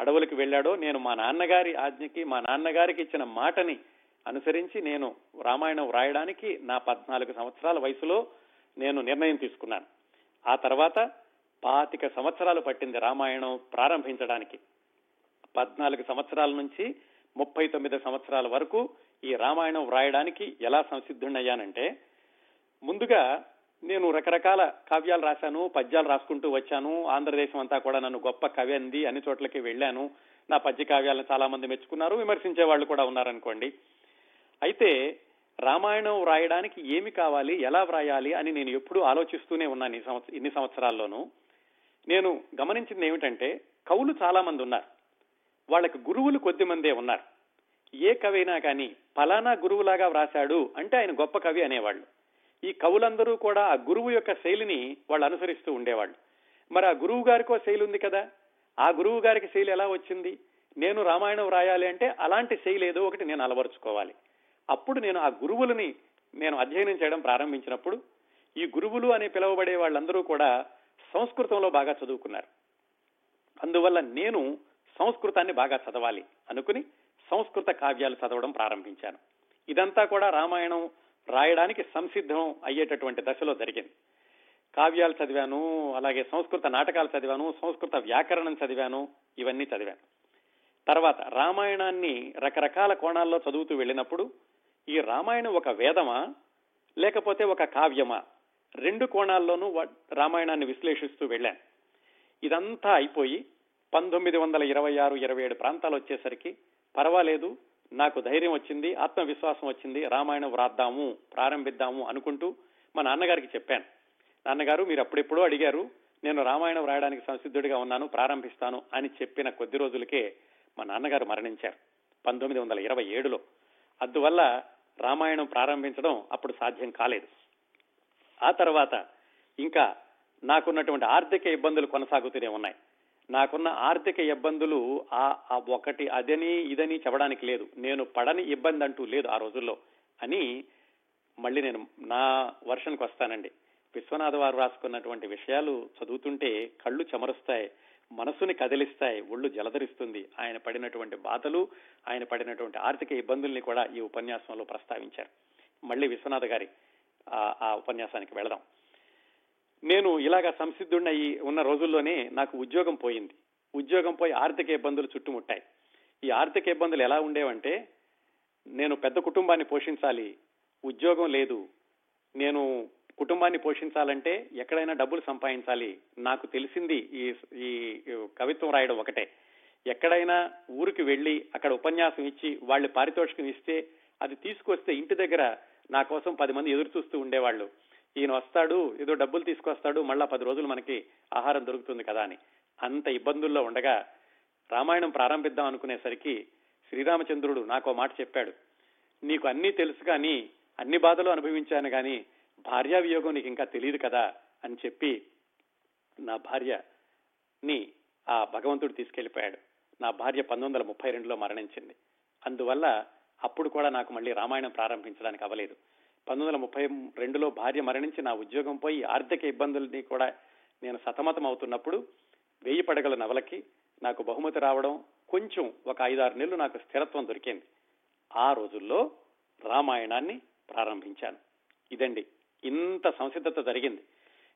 S1: అడవులకు వెళ్ళాడో నేను మా నాన్నగారి ఆజ్ఞకి మా నాన్నగారికి ఇచ్చిన మాటని అనుసరించి నేను రామాయణం వ్రాయడానికి నా పద్నాలుగు సంవత్సరాల వయసులో నేను నిర్ణయం తీసుకున్నాను. ఆ తర్వాత పాతిక సంవత్సరాలు పట్టింది రామాయణం ప్రారంభించడానికి. పద్నాలుగు సంవత్సరాల నుంచి ముప్పై తొమ్మిది సంవత్సరాల వరకు ఈ రామాయణం వ్రాయడానికి ఎలా సంసిద్ధుణ్ణయ్యానంటే ముందుగా నేను రకరకాల కావ్యాలు రాశాను పద్యాలు రాసుకుంటూ వచ్చాను. ఆంధ్రదేశం అంతా కూడా నన్ను గొప్ప కవి అంది. అన్ని చోట్లకి వెళ్ళాను. నా పద్య కావ్యాలను చాలా మంది మెచ్చుకున్నారు విమర్శించే వాళ్ళు కూడా ఉన్నారనుకోండి. అయితే రామాయణం వ్రాయడానికి ఏమి కావాలి ఎలా వ్రాయాలి అని నేను ఎప్పుడూ ఆలోచిస్తూనే ఉన్నాను ఇన్ని సంవత్సరాల్లోనూ. నేను గమనించింది ఏమిటంటే కవులు చాలా మంది ఉన్నారు. వాళ్ళకి గురువులు కొద్ది మందే ఉన్నారు. ఏ కవైనా కానీ ఫలానా గురువులాగా వ్రాశాడు అంటే ఆయన గొప్ప కవి అనేవాళ్ళు. ఈ కవులందరూ కూడా ఆ గురువు యొక్క శైలిని వాళ్ళు అనుసరిస్తూ ఉండేవాళ్ళు. మరి ఆ గురువు గారికో శైలి ఉంది కదా? ఆ గురువు గారికి శైలి ఎలా వచ్చింది? నేను రామాయణం వ్రాయాలి అంటే అలాంటి శైలి ఏదో ఒకటి నేను అలవరుచుకోవాలి. అప్పుడు నేను ఆ గురువులని నేను అధ్యయనం చేయడం ప్రారంభించినప్పుడు ఈ గురువులు అని పిలువబడే వాళ్ళందరూ కూడా సంస్కృతంలో బాగా చదువుకున్నారు. అందువల్ల నేను సంస్కృతాన్ని బాగా చదవాలి అనుకుని సంస్కృత కావ్యాలు చదవడం ప్రారంభించాను. ఇదంతా కూడా రామాయణం రాయడానికి సంసిద్ధం అయ్యేటటువంటి దశలో జరిగింది. కావ్యాలు చదివాను అలాగే సంస్కృత నాటకాలు చదివాను సంస్కృత వ్యాకరణం చదివాను ఇవన్నీ చదివాను. తర్వాత రామాయణాన్ని రకరకాల కోణాల్లో చదువుతూ వెళ్ళినప్పుడు ఈ రామాయణం ఒక వేదమా లేకపోతే ఒక కావ్యమా రెండు కోణాల్లోనూ రామాయణాన్ని విశ్లేషిస్తూ వెళ్ళాను. ఇదంతా అయిపోయి పంతొమ్మిది వందల ఇరవై ఆరు ఇరవై ఏడు ప్రాంతాలు వచ్చేసరికి పర్వాలేదు నాకు ధైర్యం వచ్చింది ఆత్మవిశ్వాసం వచ్చింది రామాయణం వ్రాద్దాము ప్రారంభిద్దాము అనుకుంటూ మా నాన్నగారికి చెప్పాను. నాన్నగారు మీరు అప్పుడెప్పుడో అడిగారు నేను రామాయణం రాయడానికి సంసిద్ధుడిగా ఉన్నాను ప్రారంభిస్తాను అని చెప్పిన కొద్ది రోజులకే మా నాన్నగారు మరణించారు పంతొమ్మిది వందల ఇరవై ఏడులో. అందువల్ల రామాయణం ప్రారంభించడం అప్పుడు సాధ్యం కాలేదు. ఆ తర్వాత ఇంకా నాకున్నటువంటి ఆర్థిక ఇబ్బందులు కొనసాగుతూనే ఉన్నాయి. నాకున్న ఆర్థిక ఇబ్బందులు ఆ ఒకటి అదని ఇదని చెప్పడానికి లేదు. నేను పడని ఇబ్బంది అంటూ లేదు ఆ రోజుల్లో అని మళ్ళీ నేను నా వర్షన్కి వస్తానండి. విశ్వనాథ వారు రాసుకున్నటువంటి విషయాలు చదువుతుంటే కళ్ళు చెమరుస్తాయి మనసుని కదిలిస్తాయి ఒళ్ళు జలధరిస్తుంది. ఆయన పడినటువంటి బాధలు ఆయన పడినటువంటి ఆర్థిక ఇబ్బందుల్ని కూడా ఈ ఉపన్యాసంలో ప్రస్తావించారు. మళ్ళీ విశ్వనాథ్ గారి ఆ ఉపన్యాసానికి వెళదాం. నేను ఇలాగా సంసిద్ధుడినయ్యి ఉన్న రోజుల్లోనే నాకు ఉద్యోగం పోయింది. ఉద్యోగం పోయి ఆర్థిక ఇబ్బందులు చుట్టుముట్టాయి. ఈ ఆర్థిక ఇబ్బందులు ఎలా ఉండేవంటే నేను పెద్ద కుటుంబాన్ని పోషించాలి ఉద్యోగం లేదు నేను కుటుంబాన్ని పోషించాలంటే ఎక్కడైనా డబ్బులు సంపాదించాలి నాకు తెలిసింది ఈ ఈ కవిత్వం రాయడం ఒకటే. ఎక్కడైనా ఊరికి వెళ్ళి అక్కడ ఉపన్యాసం ఇచ్చి వాళ్ళు పారితోషికం ఇస్తే అది తీసుకొస్తే ఇంటి దగ్గర నా కోసం పది మంది ఎదురు చూస్తూ ఉండేవాళ్ళు. ఈయన వస్తాడు ఏదో డబ్బులు తీసుకొస్తాడు మళ్ళా పది రోజులు మనకి ఆహారం దొరుకుతుంది కదా అని. అంత ఇబ్బందుల్లో ఉండగా రామాయణం ప్రారంభిద్దాం అనుకునేసరికి శ్రీరామచంద్రుడు నాకు మాట చెప్పాడు. నీకు అన్నీ తెలుసు కానీ అన్ని బాధలు అనుభవించాను కానీ భార్యా వియోగం నీకు ఇంకా తెలియదు కదా అని చెప్పి నా భార్యని ఆ భగవంతుడు తీసుకెళ్ళిపోయాడు నా భార్య పంతొమ్మిది వందల ముప్పై రెండులో మరణించింది. అందువల్ల అప్పుడు కూడా నాకు మళ్ళీ రామాయణం ప్రారంభించడానికి అవ్వలేదు. పంతొమ్మిది వందల ముప్పై రెండులో భార్య మరణించి నా ఉద్యోగం పోయి ఆర్థిక ఇబ్బందుల్ని కూడా నేను సతమతం అవుతున్నప్పుడు వెయ్యి పడగల నవలకి నాకు బహుమతి రావడం కొంచెం ఒక ఐదారు నెలలు నాకు స్థిరత్వం దొరికింది. ఆ రోజుల్లో రామాయణాన్ని ప్రారంభించాను. ఇదండి ఇంత సంసిద్ధత జరిగింది.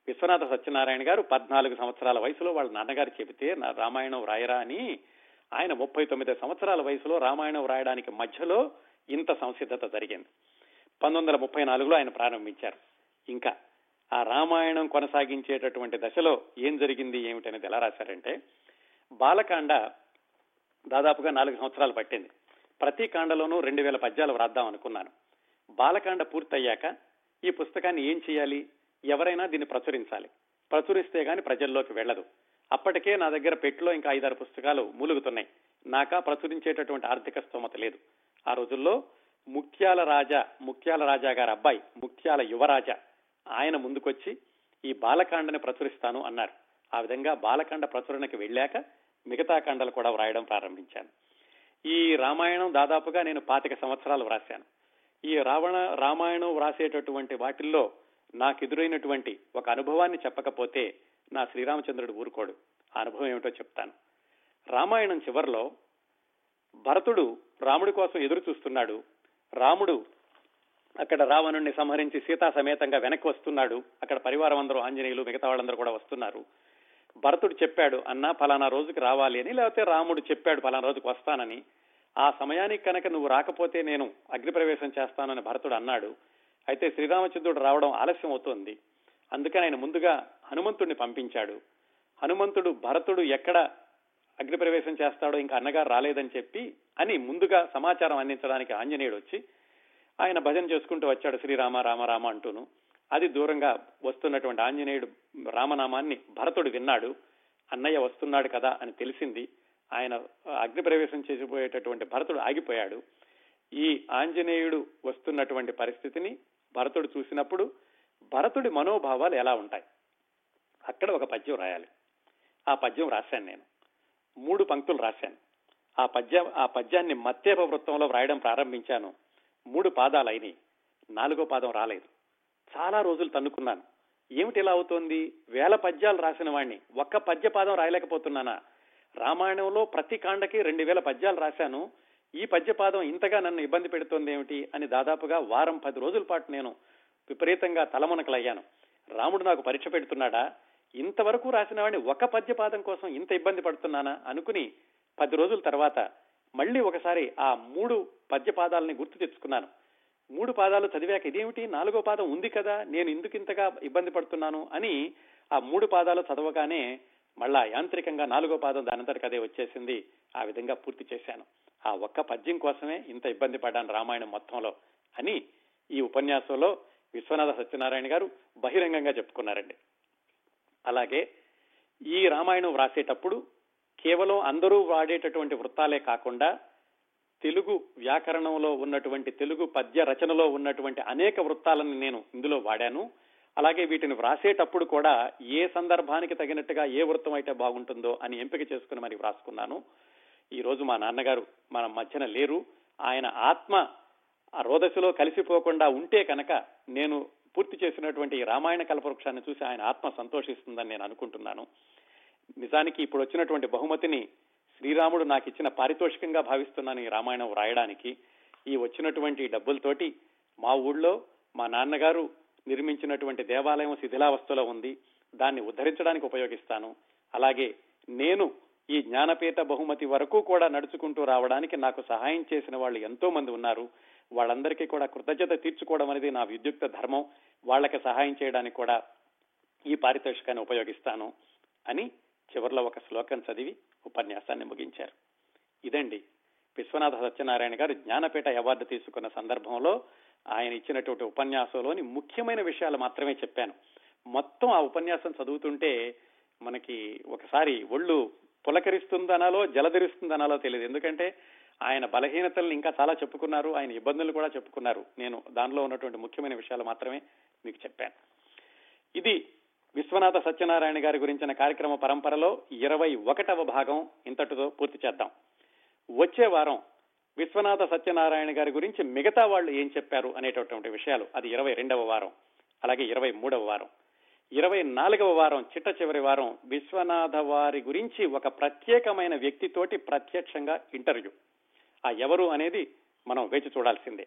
S1: విశ్వనాథ సత్యనారాయణ గారు పద్నాలుగు సంవత్సరాల వయసులో వాళ్ళ నాన్నగారు చెబితే నా రామాయణం రాయరా అని ఆయన ముప్పై తొమ్మిది సంవత్సరాల వయసులో రామాయణం రాయడానికి మధ్యలో ఇంత సంసిద్ధత జరిగింది. పంతొమ్మిది వందల ముప్పై నాలుగులో ఆయన ప్రారంభించారు. ఇంకా ఆ రామాయణం కొనసాగించేటటువంటి దశలో ఏం జరిగింది ఏమిటనేది ఎలా రాశారంటే బాలకాండ దాదాపుగా నాలుగు సంవత్సరాలు పట్టింది. ప్రతి కాండలోనూ రెండు వేల పద్యాలు వ్రాద్దాం అనుకున్నాను. బాలకాండ పూర్తయ్యాక ఈ పుస్తకాన్ని ఏం చేయాలి? ఎవరైనా దీన్ని ప్రచురించాలి. ప్రచురిస్తే గాని ప్రజల్లోకి వెళ్ళదు. అప్పటికే నా దగ్గర పెట్టులో ఇంకా ఐదారు పుస్తకాలు మూలుగుతున్నాయి. నాకా ప్రచురించేటటువంటి ఆర్థిక స్తోమత లేదు. ఆ రోజుల్లో ముఖ్యాల రాజా ముఖ్యాల రాజా గారి అబ్బాయి ముఖ్యాల యువరాజా ఆయన ముందుకొచ్చి ఈ బాలకాండని ప్రచురిస్తాను అన్నారు. ఆ విధంగా బాలకాండ ప్రచురణకి వెళ్ళాక మిగతా కాండలు కూడా వ్రాయడం ప్రారంభించాను. ఈ రామాయణం దాదాపుగా నేను పాతిక సంవత్సరాలు వ్రాశాను. ఈ రావణ రామాయణం వ్రాసేటటువంటి వాటిల్లో నాకు ఎదురైనటువంటి ఒక అనుభవాన్ని చెప్పకపోతే నా శ్రీరామచంద్రుడు ఊరుకోడు. ఆ అనుభవం ఏమిటో చెప్తాను. రామాయణం చివరిలో భరతుడు రాముడి కోసం ఎదురు చూస్తున్నాడు రాముడు అక్కడ రావణుణ్ణి సంహరించి సీతా సమేతంగా వెనక్కి వస్తున్నాడు. అక్కడ పరివారం అందరూ ఆంజనేయులు మిగతా వాళ్ళందరూ కూడా వస్తున్నారు. భరతుడు చెప్పాడు అన్న ఫలానా రోజుకి రావాలి అని లేకపోతే రాముడు చెప్పాడు ఫలానా రోజుకి వస్తానని. ఆ సమయానికి కనుక నువ్వు రాకపోతే నేను అగ్నిప్రవేశం చేస్తానని భరతుడు అన్నాడు. అయితే శ్రీరామచంద్రుడు రావడం ఆలస్యం అవుతోంది. అందుకని ఆయన ముందుగా హనుమంతుడిని పంపించాడు. హనుమంతుడు భరతుడు ఎక్కడ అగ్నిప్రవేశం చేస్తాడో ఇంకా అన్నగారు రాలేదని చెప్పి అని ముందుగా సమాచారం అందించడానికి ఆంజనేయుడు వచ్చి ఆయన భజన చేసుకుంటూ వచ్చాడు శ్రీరామ రామ రామ అంటూను. అది దూరంగా వస్తున్నటువంటి ఆంజనేయుడు రామనామాన్ని భరతుడు విన్నాడు. అన్నయ్య వస్తున్నాడు కదా అని తెలిసింది. ఆయన అగ్నిప్రవేశం చేసిపోయేటటువంటి భరతుడు ఆగిపోయాడు. ఈ ఆంజనేయుడు వస్తున్నటువంటి పరిస్థితిని భరతుడు చూసినప్పుడు భరతుడి మనోభావాలు ఎలా ఉంటాయి? అక్కడ ఒక పద్యం రాయాలి. ఆ పద్యం రాశాను నేను. మూడు పంక్తులు రాశాను. ఆ పద్య ఆ పద్యాన్ని మత్తేప వృత్తంలో వ్రాయడం ప్రారంభించాను. మూడు పాదాలు అయినాయి. నాలుగో పాదం రాలేదు. చాలా రోజులు తన్నుకున్నాను. ఏమిటి ఇలా అవుతోంది? వేల పద్యాలు రాసిన వాడిని ఒక్క పద్య పాదం రాయలేకపోతున్నానా? రామాయణంలో ప్రతి కాండకి రెండు వేల పద్యాలు రాశాను. ఈ పద్యపాదం ఇంతగా నన్ను ఇబ్బంది పెడుతోంది ఏమిటి అని దాదాపుగా వారం పది రోజుల పాటు నేను విపరీతంగా తలమునకలయ్యాను. రాముడు నాకు పరీక్ష పెడుతున్నాడా? ఇంతవరకు రాసిన వాడిని ఒక పద్యపాదం కోసం ఇంత ఇబ్బంది పడుతున్నానా అనుకుని పది రోజుల తర్వాత మళ్ళీ ఒకసారి ఆ మూడు పద్యపాదాలని గుర్తు తెచ్చుకున్నాను. మూడు పాదాలు చదివాక ఇదేమిటి? నాలుగో పాదం ఉంది కదా నేను ఎందుకు ఇంతగా ఇబ్బంది పడుతున్నాను అని ఆ మూడు పాదాలు చదవగానే మళ్ళా యాంత్రికంగా నాలుగో పాదం దానంతటికి అదే వచ్చేసింది. ఆ విధంగా పూర్తి చేశాను. ఆ ఒక్క పద్యం కోసమే ఇంత ఇబ్బంది పడ్డాను రామాయణం మొత్తంలో అని ఈ ఉపన్యాసంలో విశ్వనాథ సత్యనారాయణ గారు బహిరంగంగా చెప్పుకున్నారండి. అలాగే ఈ రామాయణం వ్రాసేటప్పుడు కేవలం అందరూ వాడేటటువంటి వృత్తాలే కాకుండా తెలుగు వ్యాకరణంలో ఉన్నటువంటి తెలుగు పద్య రచనలో ఉన్నటువంటి అనేక వృత్తాలను నేను ఇందులో వాడాను. అలాగే వీటిని వ్రాసేటప్పుడు కూడా ఏ సందర్భానికి తగినట్టుగా ఏ వృత్తం అయితే బాగుంటుందో అని ఎంపిక చేసుకుని మరి వ్రాసుకున్నాను. ఈ రోజు మా నాన్నగారు మన మధ్యన లేరు. ఆయన ఆత్మ ఆ రోదశలో కలిసిపోకుండా ఉంటే కనుక నేను పూర్తి చేసినటువంటి ఈ రామాయణ కల్పవృక్షాన్ని చూసి ఆయన ఆత్మ సంతోషిస్తుందని నేను అనుకుంటున్నాను. నిజానికి ఇప్పుడు వచ్చినటువంటి బహుమతిని శ్రీరాముడు నాకు ఇచ్చిన పారితోషికంగా భావిస్తున్నాను ఈ రామాయణం వ్రాయడానికి ఈ వచ్చినటువంటి డబ్బులతోటి మా ఊళ్ళో మా నాన్నగారు నిర్మించినటువంటి దేవాలయం శిథిలావస్థలో ఉంది. దాన్ని ఉద్ధరించడానికి ఉపయోగిస్తాను. అలాగే నేను ఈ జ్ఞానపీఠ బహుమతి వరకు కూడా నడుచుకుంటూ రావడానికి నాకు సహాయం చేసిన వాళ్ళు ఎంతో మంది ఉన్నారు. వాళ్ళందరికీ కూడా కృతజ్ఞత తీర్చుకోవడం అనేది నా విద్యుక్త ధర్మం. వాళ్ళకి సహాయం చేయడానికి కూడా ఈ పారితోషికాన్ని ఉపయోగిస్తాను అని చివరిలో ఒక శ్లోకం చదివి ఉపన్యాసాన్ని ముగించారు. ఇదండి విశ్వనాథ సత్యనారాయణ గారు జ్ఞానపీఠ అవార్డు తీసుకున్న సందర్భంలో ఆయన ఇచ్చినటువంటి ఉపన్యాసంలోని ముఖ్యమైన విషయాలు మాత్రమే చెప్పాను. మొత్తం ఆ ఉపన్యాసం చదువుతుంటే మనకి ఒకసారి ఒళ్ళు పులకరిస్తుందనాలో జలధరిస్తుందనాలో తెలియదు. ఎందుకంటే ఆయన బలహీనతలను ఇంకా చాలా చెప్పుకున్నారు ఆయన ఇబ్బందులు కూడా చెప్పుకున్నారు. నేను దానిలో ఉన్నటువంటి ముఖ్యమైన విషయాలు మాత్రమే మీకు చెప్పాను. ఇది విశ్వనాథ సత్యనారాయణ గారి గురించిన కార్యక్రమ పరంపరలో ఇరవై ఒకటవ భాగం ఇంతటితో పూర్తి చేద్దాం. వచ్చే వారం విశ్వనాథ సత్యనారాయణ గారి గురించి మిగతా వాళ్ళు ఏం చెప్పారు అనేటటువంటి విషయాలు. అది ఇరవై రెండవ వారం అలాగే ఇరవై మూడవ వారం. ఇరవై నాలుగవ వారం చిట్ట చివరి వారం విశ్వనాథ వారి గురించి ఒక ప్రత్యేకమైన వ్యక్తితోటి ప్రత్యక్షంగా ఇంటర్వ్యూ. ఆ ఎవరు అనేది మనం వేచి చూడాల్సిందే.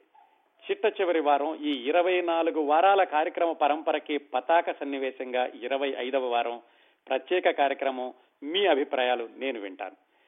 S1: చిట్ట చివరి వారం ఈ ఇరవై నాలుగు వారాల కార్యక్రమ పరంపరకి పతాక సన్నివేశంగా ఇరవై ఐదవ వారం ప్రత్యేక కార్యక్రమం మీ అభిప్రాయాలు నేను వింటాను.